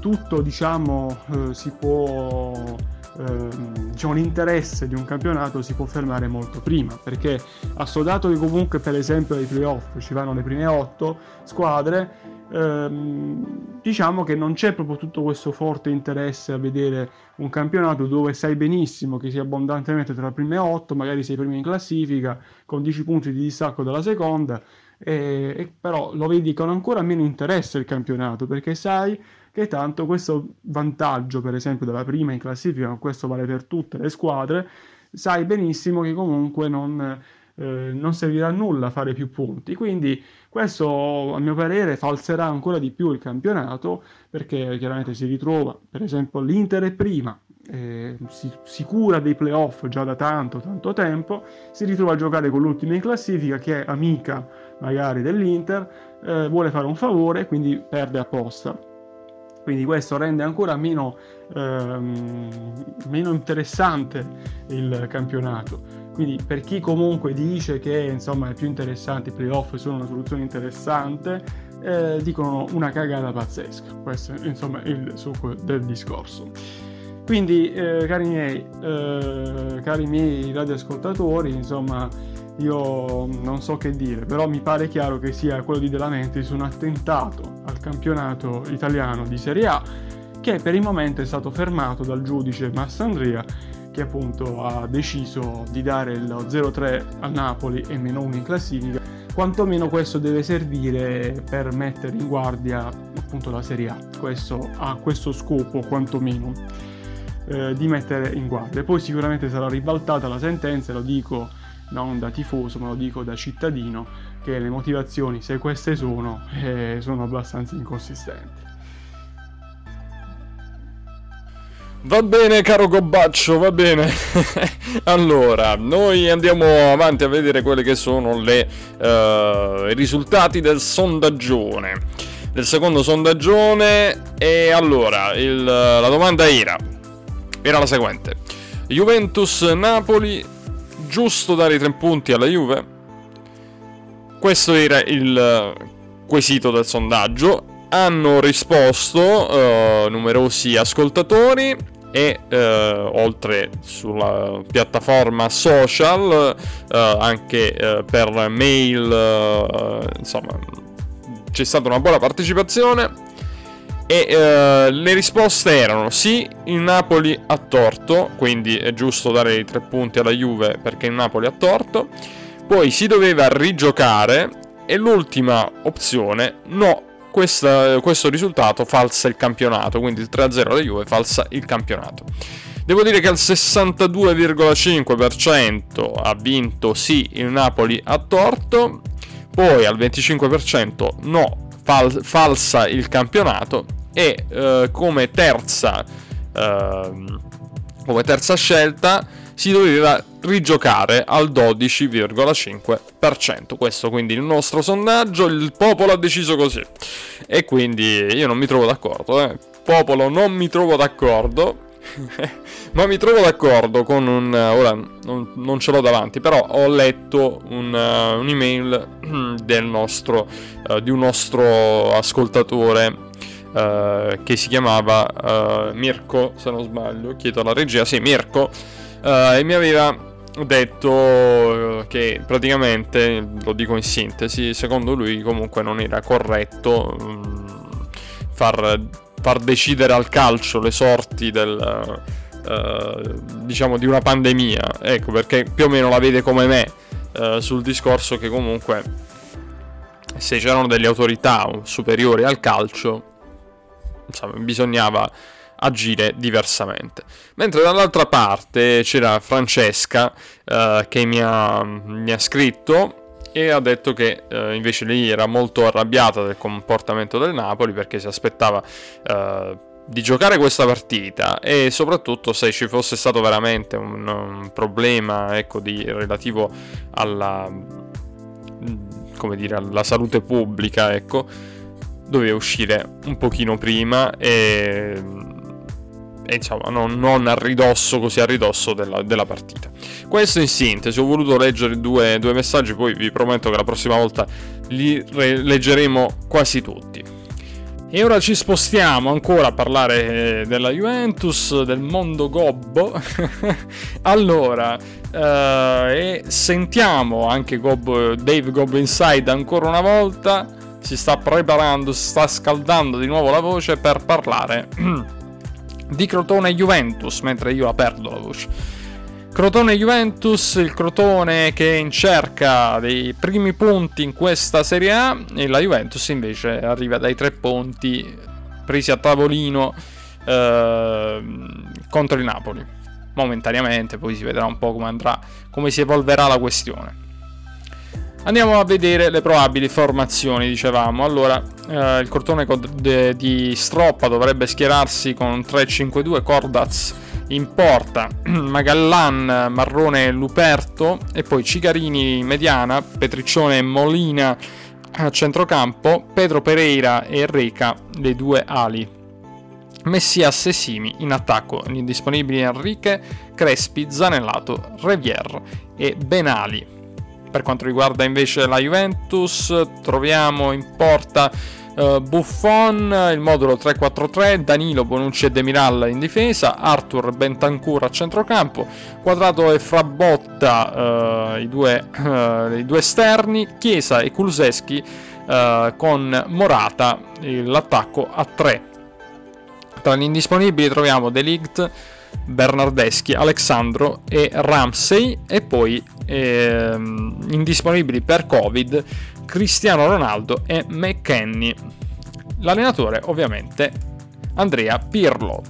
tutto diciamo, eh, si può Ehm, diciamo, l'interesse di un campionato si può fermare molto prima perché assodato che comunque per esempio ai playoff ci vanno le prime otto squadre ehm, diciamo che non c'è proprio tutto questo forte interesse a vedere un campionato dove sai benissimo che sei abbondantemente tra le prime otto magari sei primo in classifica con 10 punti di distacco dalla seconda e, e però lo vedi con ancora meno interesse il campionato perché sai che tanto questo vantaggio, per esempio, della prima in classifica, questo vale per tutte le squadre, sai benissimo che comunque non, eh, non servirà a nulla fare più punti. Quindi questo, a mio parere, falserà ancora di più il campionato, perché chiaramente si ritrova, per esempio, l'Inter è prima, eh, si, cura dei playoff già da tanto, tanto tempo, si ritrova a giocare con l'ultima in classifica che è amica magari dell'Inter, eh, vuole fare un favore, quindi perde apposta quindi questo rende ancora meno, ehm, meno interessante il campionato. Quindi per chi comunque dice che insomma è più interessante i playoff sono una soluzione interessante, eh, dicono una cagata pazzesca. Questo insomma è il succo del discorso. Quindi, eh, cari miei, eh, cari miei radioascoltatori, insomma, io non so che dire, però mi pare chiaro che sia quello di Della Mentis un attentato al campionato italiano di Serie A che per il momento è stato fermato dal giudice Massandria che appunto ha deciso di dare lo 0-3 a Napoli e meno 1 in classifica. Quantomeno questo deve servire per mettere in guardia appunto la Serie A. Questo ha questo scopo quantomeno eh, di mettere in guardia. Poi sicuramente sarà ribaltata la sentenza, lo dico non da tifoso, ma lo dico da cittadino, che le motivazioni, se queste sono, eh, sono abbastanza inconsistenti. Va bene caro Gobbaccio, va bene. allora, noi andiamo avanti a vedere quelli che sono le, uh, i risultati del sondaggione. del secondo sondaggione. E allora, il, la domanda era, era la seguente. Juventus-Napoli, giusto dare i tre punti alla Juve? Questo era il quesito del sondaggio. Hanno risposto uh, numerosi ascoltatori e eh, oltre sulla piattaforma social eh, anche eh, per mail eh, insomma c'è stata una buona partecipazione e eh, le risposte erano sì il Napoli ha torto quindi è giusto dare i tre punti alla Juve perché il Napoli ha torto. Poi si doveva rigiocare e l'ultima opzione no questa, questo risultato falsa il campionato, quindi il 3-0 alla Juve falsa il campionato. Devo dire che al 62,5% ha vinto sì il Napoli a torto, poi al 25% no, fal- falsa il campionato e eh, come, terza, eh, come terza scelta si doveva rigiocare al 12,5%. Questo quindi il nostro sondaggio, il popolo ha deciso così. E quindi io non mi trovo d'accordo, eh. Popolo non mi trovo d'accordo. ma mi trovo d'accordo con un... ora non, non ce l'ho davanti, però ho letto un, uh, un'email del nostro, uh, di un nostro ascoltatore uh, che si chiamava Mirko, se non sbaglio, chiedo alla regia, sì, Mirko, e mi aveva detto eh, che praticamente, lo dico in sintesi, secondo lui comunque non era corretto um, far, far, decidere al calcio le sorti del, uh, diciamo di una pandemia. Ecco perché più o meno la vede come me uh, sul discorso che comunque se c'erano delle autorità superiori al calcio, insomma, bisognava agire diversamente. Mentre dall'altra parte c'era Francesca eh, che mi ha, mi ha, scritto e ha detto che eh, invece lei era molto arrabbiata del comportamento del Napoli perché si aspettava eh, di giocare questa partita e soprattutto se ci fosse stato veramente un, un problema ecco, di, relativo alla, dire, alla salute pubblica ecco, doveva uscire un pochino prima e e insomma non, non, a ridosso così a ridosso della, della, partita. Questo in sintesi ho voluto leggere due, due, messaggi poi vi prometto che la prossima volta li re- leggeremo quasi tutti. E ora ci spostiamo ancora a parlare eh, della Juventus del mondo gobbo. Allora eh, sentiamo anche Gobbo, Dave Gobbo Inside ancora una volta. Si sta preparando, si sta scaldando di nuovo la voce per parlare di Crotone Juventus, mentre io la perdo la voce. Crotone Juventus, il Crotone che è in cerca dei primi punti in questa Serie A e la Juventus invece arriva dai tre punti presi a tavolino eh, contro il Napoli. Momentaneamente, poi si vedrà un po' come andrà, come si evolverà la questione. Andiamo a vedere le probabili formazioni, dicevamo. Allora, eh, il cortone di Stroppa dovrebbe schierarsi con 3-5-2, Cordaz in porta, Magallan, Marrone Luperto e poi Cigarini mediana, Petriccione e Molina a centrocampo, Pedro Pereira e Reca le due ali. Messias e Simi in attacco, indisponibili Enrique, Crespi, Zanellato, Revier e Benali. Per quanto riguarda invece la Juventus, troviamo in porta uh, Buffon, il modulo 3-4-3, Danilo, Bonucci e Demiral in difesa, Arthur Bentancur a centrocampo, Quadrato e Frabotta uh, i, due, uh, i, due, esterni, Chiesa e Kuluseschi con Morata l'attacco a 3. Tra gli indisponibili troviamo Delict, Bernardeschi, Alexandro e Ramsey e poi ehm, indisponibili per Covid Cristiano Ronaldo e McKenny. L'allenatore ovviamente Andrea Pirlo.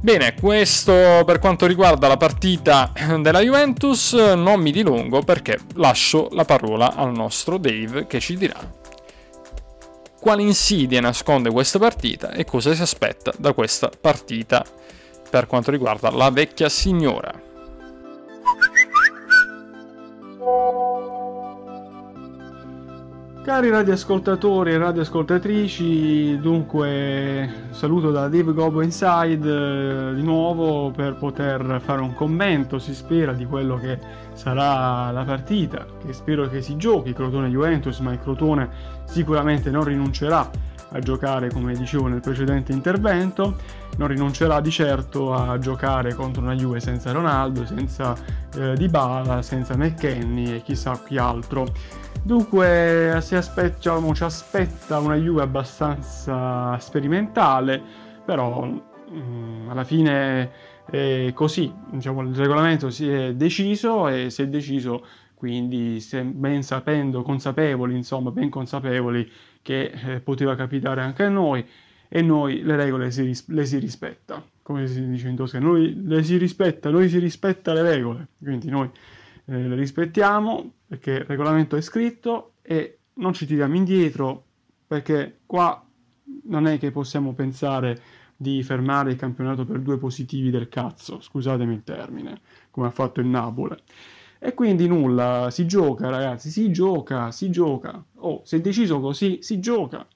Bene, questo per quanto riguarda la partita della Juventus, non mi dilungo perché lascio la parola al nostro Dave che ci dirà quali insidie nasconde questa partita e cosa si aspetta da questa partita per quanto riguarda la vecchia signora. Cari radioascoltatori e radioascoltatrici, dunque saluto da Dave Gobo Inside eh, di nuovo per poter fare un commento, si spera, di quello che sarà la partita, che spero che si giochi Crotone-Juventus, ma il Crotone sicuramente non rinuncerà a giocare come dicevo nel precedente intervento, non rinuncerà di certo a giocare contro una Juve senza Ronaldo, senza eh, Dybala, senza McKenny e chissà chi altro. Dunque si aspetta, diciamo, ci aspetta una Juve abbastanza sperimentale, però mh, mm, alla fine è così, diciamo, il regolamento si è deciso e si è deciso quindi ben sapendo, consapevoli, insomma, ben consapevoli che eh, poteva capitare anche a noi e noi le regole si ris- le si rispetta, come si dice in Toscana, noi le si rispetta, noi si rispetta le regole, quindi noi eh, le rispettiamo perché il regolamento è scritto e non ci tiriamo indietro perché qua non è che possiamo pensare di fermare il campionato per due positivi del cazzo, scusatemi il termine, come ha fatto il Napoli. E quindi nulla, si gioca ragazzi, si gioca, si gioca. Oh, se è deciso così, si gioca.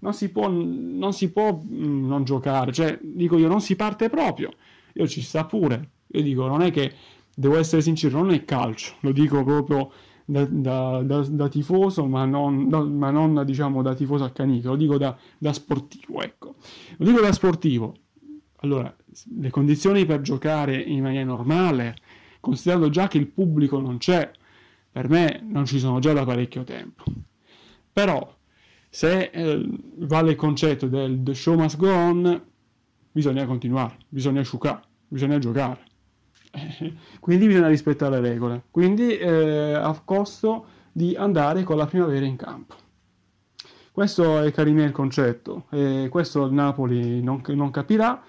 Non si può, non, si può mh, mm, non giocare, cioè dico io, non si parte proprio. Io ci sta pure. Io dico, non è che, devo essere sincero, non è calcio, lo dico proprio da, da, da, da tifoso, ma non, ma non, diciamo da tifoso accanito, lo dico da, sportivo, ecco. Lo dico da sportivo. Allora, le condizioni per giocare in maniera normale considerando già che il pubblico non c'è, per me non ci sono già da parecchio tempo. Però, se eh, vale il concetto del the show must go on, bisogna continuare, bisogna asciugare, bisogna giocare. Quindi bisogna rispettare le regole. Quindi eh, a costo di andare con la primavera in campo. Questo è carino il concetto, e questo il Napoli non, non capirà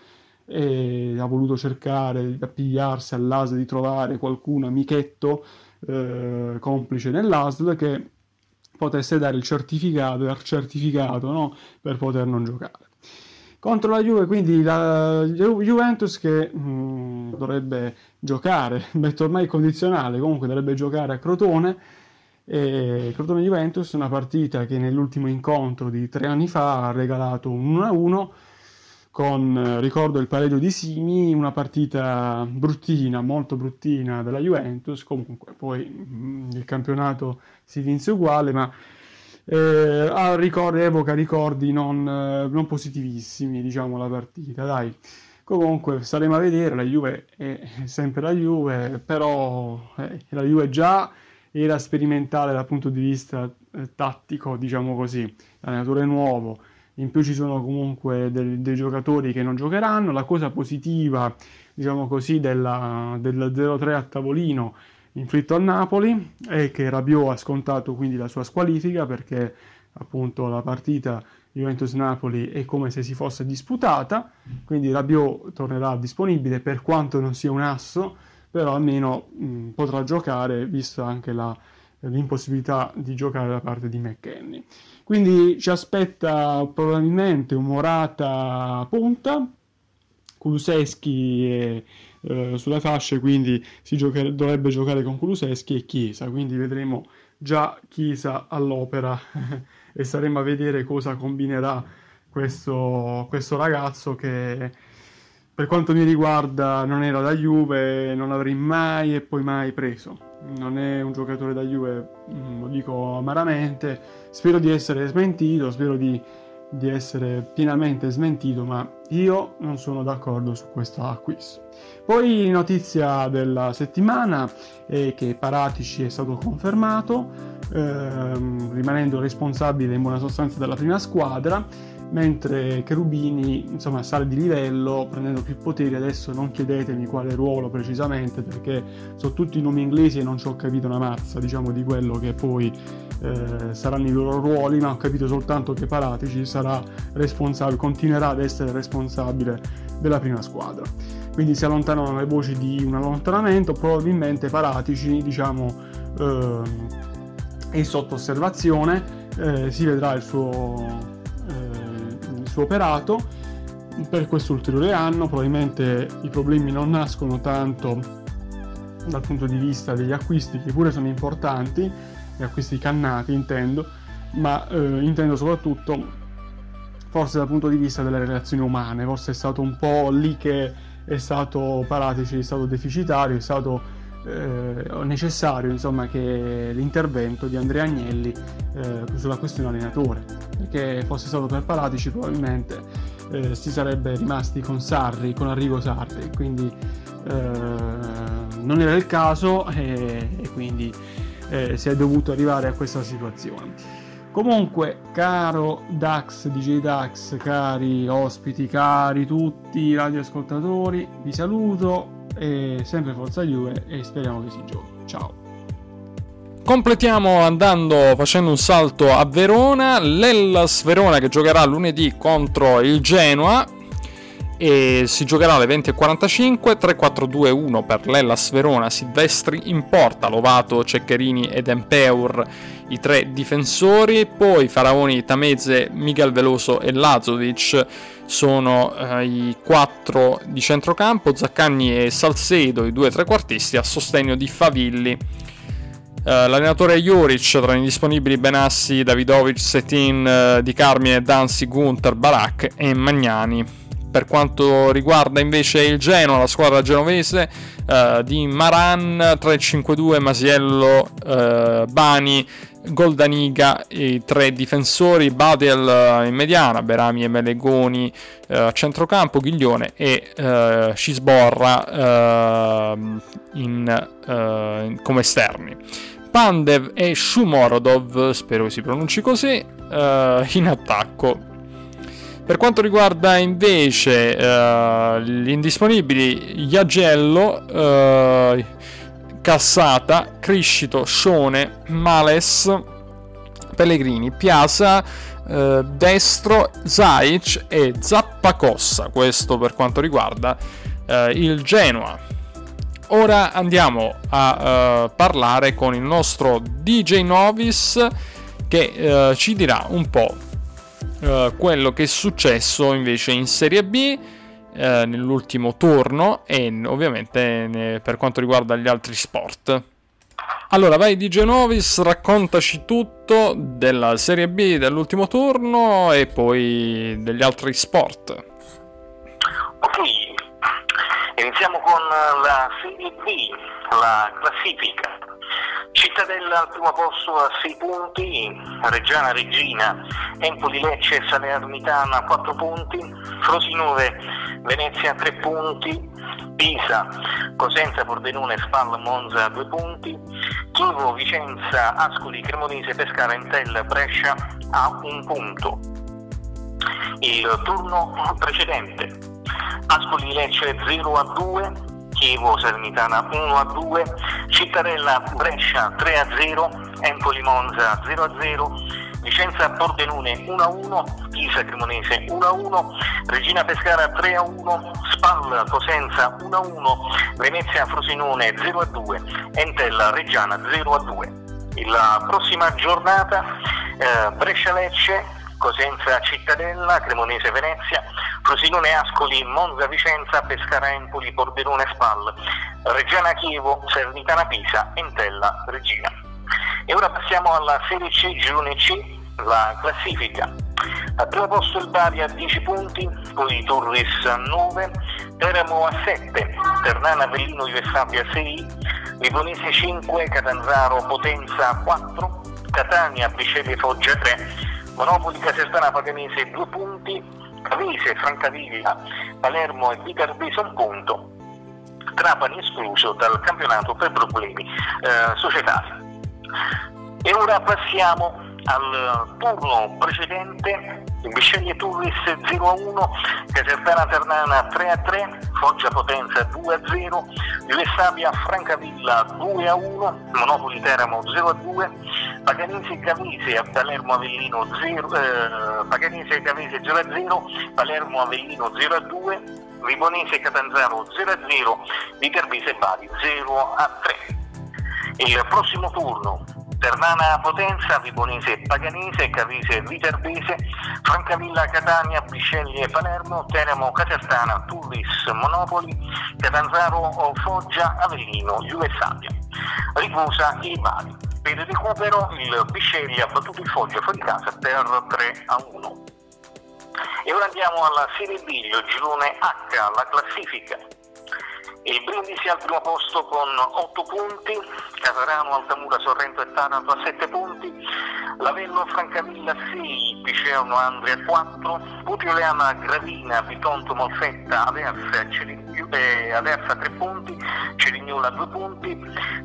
e ha voluto cercare di appigliarsi all'ASL di trovare qualcuno amichetto eh, complice nell'ASL che potesse dare il certificato, il certificato no? per poter non giocare. Contro la Juve, quindi la Juventus che mh, mm, dovrebbe giocare, metto ormai condizionale, comunque dovrebbe giocare a Crotone. E Crotone Juventus, una partita che nell'ultimo incontro di tre anni fa ha regalato un 1-1 con, eh, ricordo, il pareggio di Simi, una partita bruttina, molto bruttina della Juventus, comunque poi mm, il campionato si vinse uguale, ma eh, ricordi, evoca ricordi non, eh, non, positivissimi, diciamo, la partita, dai. Comunque staremo a vedere, la Juve è sempre la Juve, però eh, la Juve già era sperimentale dal punto di vista eh, tattico, diciamo così, l'allenatore è nuovo, in più ci sono comunque dei, dei giocatori che non giocheranno. La cosa positiva, diciamo così, della, del 0-3 a tavolino inflitto al Napoli è che Rabiot ha scontato quindi la sua squalifica perché appunto la partita Juventus-Napoli è come se si fosse disputata, quindi Rabiot tornerà disponibile per quanto non sia un asso, però almeno mh, potrà giocare visto anche la, l'impossibilità di giocare da parte di McKenny. Quindi ci aspetta probabilmente un Morata punta, Kuluseschi è, eh, sulle fasce, quindi si giocher- dovrebbe giocare con Kuluseschi e Chiesa, quindi vedremo già Chiesa all'opera e saremo a vedere cosa combinerà questo, questo ragazzo che per quanto mi riguarda non era da Juve, non l'avrei mai e poi mai preso. Non è un giocatore da Juve, mm, lo dico amaramente. Spero di essere smentito, spero di, di essere pienamente smentito, ma io non sono d'accordo su questo acquisto. Poi notizia della settimana è che Paratici è stato confermato, ehm, rimanendo responsabile in buona sostanza della prima squadra mentre Cherubini insomma sale di livello prendendo più poteri adesso non chiedetemi quale ruolo precisamente perché sono tutti nomi inglesi e non ci ho capito una mazza diciamo di quello che poi eh, saranno i loro ruoli ma ho capito soltanto che Paratici sarà responsabile continuerà ad essere responsabile della prima squadra. Quindi si allontanano le voci di un allontanamento probabilmente Paratici diciamo eh, è sotto osservazione eh, si vedrà il suo suo operato per questo ulteriore anno. Probabilmente i problemi non nascono tanto dal punto di vista degli acquisti, che pure sono importanti, gli acquisti cannati intendo, ma eh, intendo soprattutto forse dal punto di vista delle relazioni umane, forse è stato un po' lì che è stato Paratici, è stato deficitario, è stato eh, necessario insomma, che l'intervento di Andrea Agnelli eh, sulla questione allenatore, perché fosse stato per Paratici probabilmente eh, si sarebbe rimasti con Sarri, con Arrigo Sarri, quindi eh, non era il caso e, e quindi eh, si è dovuto arrivare a questa situazione. Comunque, caro Dax, DJ Dax, cari ospiti, cari tutti i radioascoltatori, vi saluto e sempre Forza Juve e speriamo che si giochi. Ciao. Completiamo andando facendo un salto a Verona, l'Ellas Verona che giocherà lunedì contro il Genoa e si giocherà alle 20.45 3-4-2-1 per l'Ellas Verona Silvestri in porta Lovato, Ceccherini ed Empeur i tre difensori. Poi Faraoni, Tameze, Miguel Veloso e Lazovic sono eh, i quattro di centrocampo. Zaccagni e Salcedo i due trequartisti a sostegno di Favilli. Uh, l'allenatore Juric tra i disponibili Benassi, Davidovic, Setin, uh, Di Carmine, Danzi, Gunther, Barak e Magnani. Per quanto riguarda invece il Genoa, la squadra genovese uh, di Maran, 3-5-2, Masiello, uh, Bani, Goldaniga, i tre difensori, Badel eh, in mediana, Berami e Melegoni a centrocampo, Ghiglione e Cisborra in, come esterni. Pandev e Shumorodov, spero si pronunci così, in attacco. Per quanto riguarda invece uh, gli indisponibili, Iagello, uh, Cassata, Criscito, Scione, Males, Pellegrini, Piazza, uh, Destro, Zaic e Zappacossa. Questo per quanto riguarda il Genoa. Ora andiamo a parlare con il nostro DJ Novis che ci dirà un po' uh, quello che è successo invece in Serie B uh, nell'ultimo turno e ovviamente ne, per quanto riguarda gli altri sport. Allora, vai di Genovis, raccontaci tutto della Serie B dell'ultimo turno e poi degli altri sport. Ok, iniziamo con la Serie B, la classifica. Cittadella al primo posto a 6 punti, Reggiana Regina, Empoli Lecce Salernitana 4 punti, Frosinone Venezia 3 punti, Pisa, Cosenza Pordenone Spal Monza 2 punti, Chivo Vicenza Ascoli Cremonese Pescara Entella Brescia a 1 punto. Il turno precedente Ascoli Lecce 0 a 2, Chievo Salernitana 1 a 2, Cittadella Brescia 3 a 0, Empoli Monza 0 a 0, Vicenza Pordenone 1 a 1, Pisa Cremonese 1 a 1, Regina Pescara 3 a 1, Spal Cosenza 1 a 1, Venezia Frosinone 0 a 2, Entella Reggiana 0 a 2. La prossima giornata eh, Brescia Lecce Cosenza Cittadella, Cremonese Venezia, Frosinone Ascoli, Monza Vicenza, Pescara Empoli, Pordenone Spal, Reggiana Chievo, Sernitana Pisa, Entella Regina. E ora passiamo alla Serie C, Girone C, la classifica. Al primo posto il Bari a 10 punti, poi Turris a 9, Teramo a 7, Ternana Avellino Ivessati a 6, Liponese 5, Catanzaro Potenza a 4, Catania Biceglie Foggia 3, Monopoli Casertana Paganese 2 punti, Cavese, Francavilla, Palermo e Viterbese un punto, Trapani escluso dal campionato per problemi eh, societari. E ora passiamo al turno precedente Bisceglie Turris 0 a 1, Casertana Ternana 3 a 3, Foggia Potenza 2 a 0, Juve Francavilla 2 a 1, Monopoli Teramo 0 a 2, Paganese Cavese a Palermo Avellino 0, eh, Paganese Cavese 0 a 0, Palermo Avellino 0 a 2, Ribonese Catanzaro 0 a 0, Viterbese Bari 0 a 3. Il prossimo turno Ternana Potenza, Vibonese Paganese, Cavese Viterbese, Francavilla Catania, Bisceglie Palermo, Teramo Casertana, Turris Monopoli, Catanzaro Foggia, Avellino, Juve Sabia. Riposa il Bari. Per il recupero il Bisceglie ha battuto il Foggia fuori casa per 3 a 1. E ora andiamo alla Serie B, il girone H, la classifica. Il Brindisi al primo posto con 8 punti, Casarano, Altamura, Sorrento e Taranto a 7 punti, Lavello, Francavilla 6, Picerno, Andria 4, Putioleana, Gravina, Bitonto, Molfetta, Aversa, eh, Aversa 3 punti, Cerignola 2 punti,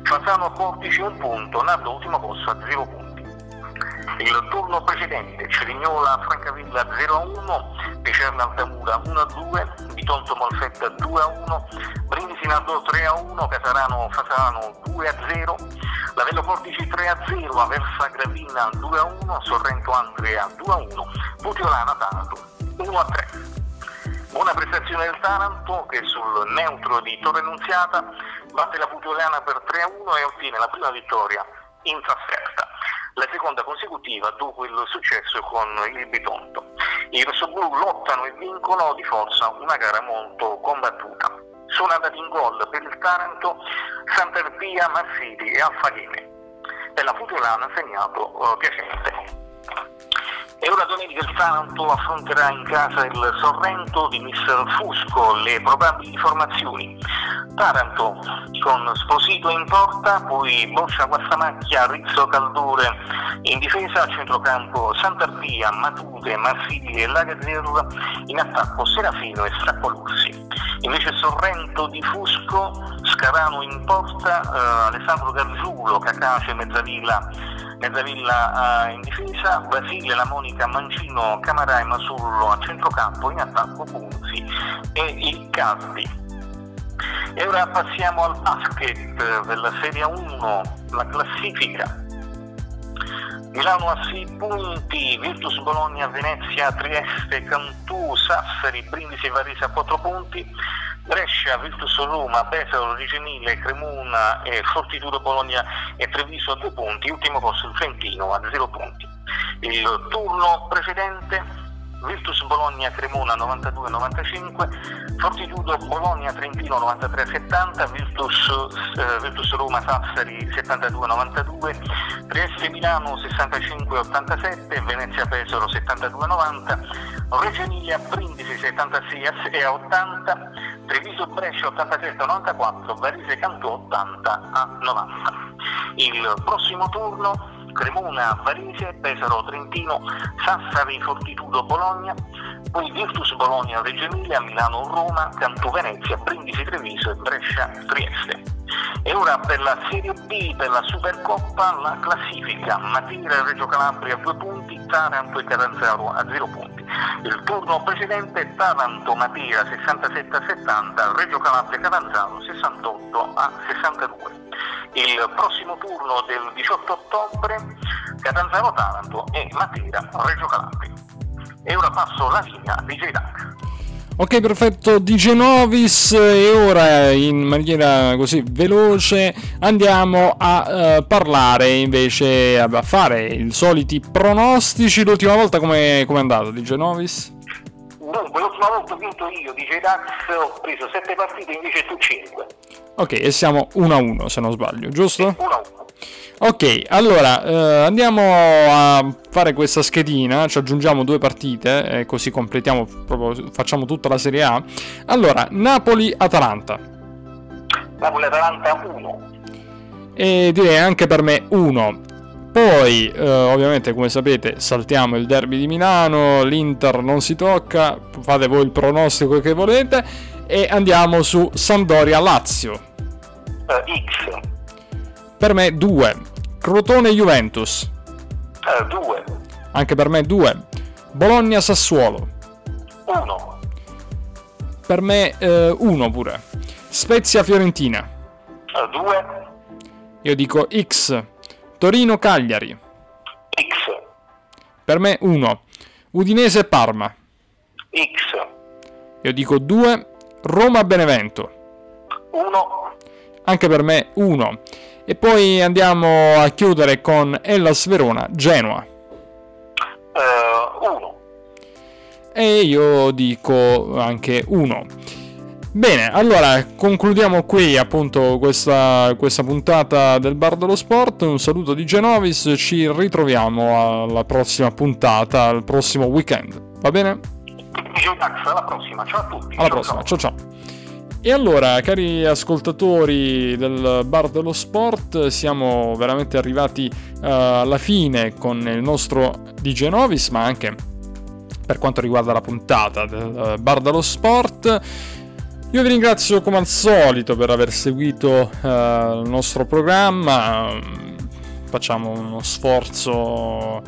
Fasano, Portici 1 punto, Nardo ultimo posto a 0 punti. Il turno precedente, Cerignola, Francavilla 0 a 1, Picerno, Altamura 1 a 2, Bitonto, Molfetta 2 a 1, Brindisi, Nardo 3 a 1, Casarano, Fasano 2 a 0, Lavello Portici 3 a 0, Aversa Gravina 2 a 1, Sorrento Andrea 2 a 1, Putiolana Taranto 1 a 3. Buona prestazione del Taranto che sul neutro di Torre Nunziata batte la Putiolana per 3 a 1 e ottiene la prima vittoria in trasferta. La seconda consecutiva dopo il successo con il Bitonto. I rossoblù lottano e vincono di forza una gara molto combattuta sono andati in gol per il Taranto Sant'Erpia, Marsili e Alfaghene. Per la Futurana ha segnato uh, Piacente. E ora domenica il Taranto affronterà in casa il Sorrento di Mister Fusco le probabili formazioni. Taranto con Sposito in porta, poi Boccia Guastamacchia, Rizzo Caldore in difesa, centrocampo Sant'Arpia, Matute, Marsili e Lagazerra, in attacco Serafino e Strappoluzzi. Invece Sorrento di Fusco, Scarano in porta, eh, Alessandro Gargiulo, Cacace, Mezzavilla Mezzavilla uh, in difesa, Basile, La Monica, Mancino, Camarà e Masullo a centrocampo, in attacco Punzi e il Caldi. E ora passiamo al basket della Serie 1, la classifica. Milano a 6 punti, Virtus Bologna, Venezia, Trieste, Cantù, Sassari, Brindisi e Varese a 4 punti, Brescia, Virtus Roma, Pesaro, Rigenile, Cremona, eh, Fortitudo Bologna e Treviso a 2 punti, ultimo posto il Trentino a 0 punti. Il turno precedente Virtus Bologna Cremona 92-95, Fortitudo Bologna Trentino 93-70, Virtus, eh, Virtus Roma Sassari 72-92, Trieste Milano 65-87, Venezia Pesaro 72-90, Reggio Emilia Brindisi 76 80, Treviso Brescia 87-94, Varese Cantù 80-90. Il prossimo turno Cremona, Varese, Pesaro, Trentino, Sassari, Fortitudo, Bologna, poi Virtus Bologna, Reggio Emilia, Milano, Roma, Canto Venezia, Brindisi, Treviso e Brescia, Trieste. E ora per la Serie B, per la Supercoppa, la classifica Matera e Reggio Calabria a 2 punti, Taranto e Catanzaro a 0 punti. Il turno precedente Taranto Matera 67 a 70, Reggio Calabria Catanzaro 68 a 62 il prossimo turno del 18 ottobre Catanzaro Taranto e Matera Reggio Calabria. E ora passo la linea di J-Duck. Ok, perfetto, DJ Novis e ora in maniera così veloce andiamo a uh, parlare invece, a fare i soliti pronostici. L'ultima volta come è andato DJ Novis? Dunque, l'ultima volta ho vinto io, DJ Dax, ho preso 7 partite invece tu 5. Ok, e siamo 1-1 se non sbaglio, giusto? 1-1. Ok, allora eh, andiamo a fare questa schedina, ci aggiungiamo due partite e così completiamo, proprio, facciamo tutta la Serie A. Allora, Napoli-Atalanta. Napoli-Atalanta 1. E direi anche per me 1. Poi, eh, ovviamente, come sapete, saltiamo il derby di Milano, l'Inter non si tocca, fate voi il pronostico che volete e andiamo su Sampdoria-Lazio. Uh, X. Per me 2. Crotone-Juventus. 2. Uh, Anche per me 2. Bologna-Sassuolo. 1. Per me 1 uh, pure. Spezia-Fiorentina. 2. Io dico X. Torino-Cagliari. X. Per me 1. Udinese-Parma. X. Io dico 2. Roma-Benevento. 1 anche per me 1. E poi andiamo a chiudere con Ellas Verona Genoa. 1. Uh, e io dico anche 1. Bene, allora concludiamo qui appunto questa, questa, puntata del Bar dello Sport. Un saluto di Genovis, ci ritroviamo alla prossima puntata, al prossimo weekend. Va bene? alla prossima, ciao a tutti. Alla ciao, prossima, ciao ciao. E allora, cari ascoltatori del Bar dello Sport, siamo veramente arrivati uh, alla fine con il nostro DJ Novis, ma anche per quanto riguarda la puntata del Bar dello Sport. Io vi ringrazio come al solito per aver seguito uh, il nostro programma. Facciamo uno sforzo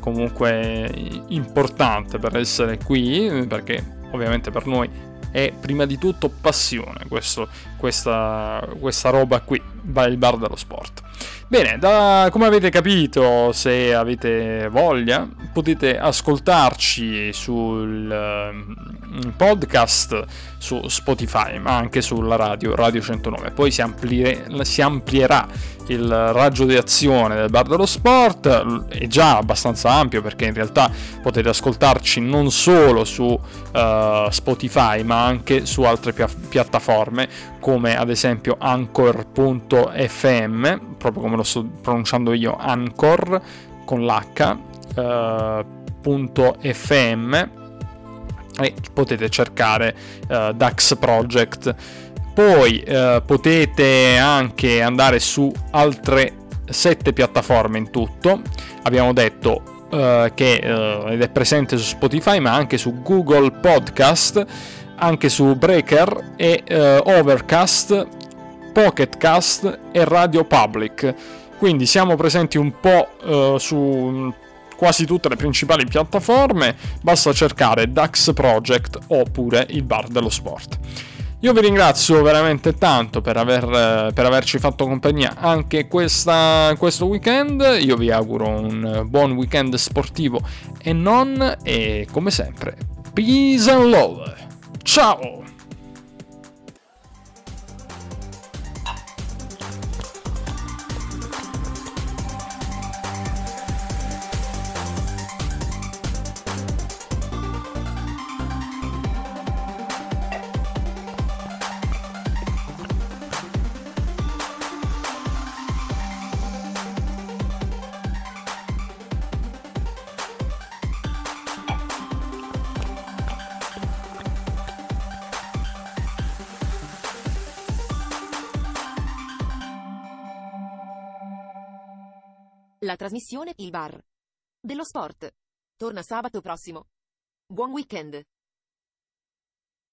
comunque importante per essere qui, perché ovviamente per noi è prima di tutto passione questo, questa, questa roba qui, il bar dello sport. Bene, da, come avete capito, se avete voglia, potete ascoltarci sul uh, podcast su Spotify, ma anche sulla radio, Radio 109. Poi si, amplie, si amplierà il raggio di azione del bar dello sport, è già abbastanza ampio perché in realtà potete ascoltarci non solo su uh, Spotify, ma anche su altre pia- piattaforme come ad esempio anchor.fm, proprio come lo sto pronunciando io, Anchor con l'H, uh, .fm e potete cercare uh, Dax Project. Poi uh, potete anche andare su altre sette piattaforme in tutto. Abbiamo detto uh, che uh, ed è presente su Spotify, ma anche su Google Podcast, anche su Breaker e Overcast, Pocketcast e Radio Public. Quindi siamo presenti un po' uh, su quasi tutte le principali piattaforme, basta cercare Dax Project oppure il bar dello sport. Io vi ringrazio veramente tanto per, aver, per averci fatto compagnia anche questa, questo weekend. Io vi auguro un buon weekend sportivo e non, e come sempre, peace and love. Ciao! La trasmissione Il Bar dello Sport torna sabato prossimo. Buon weekend!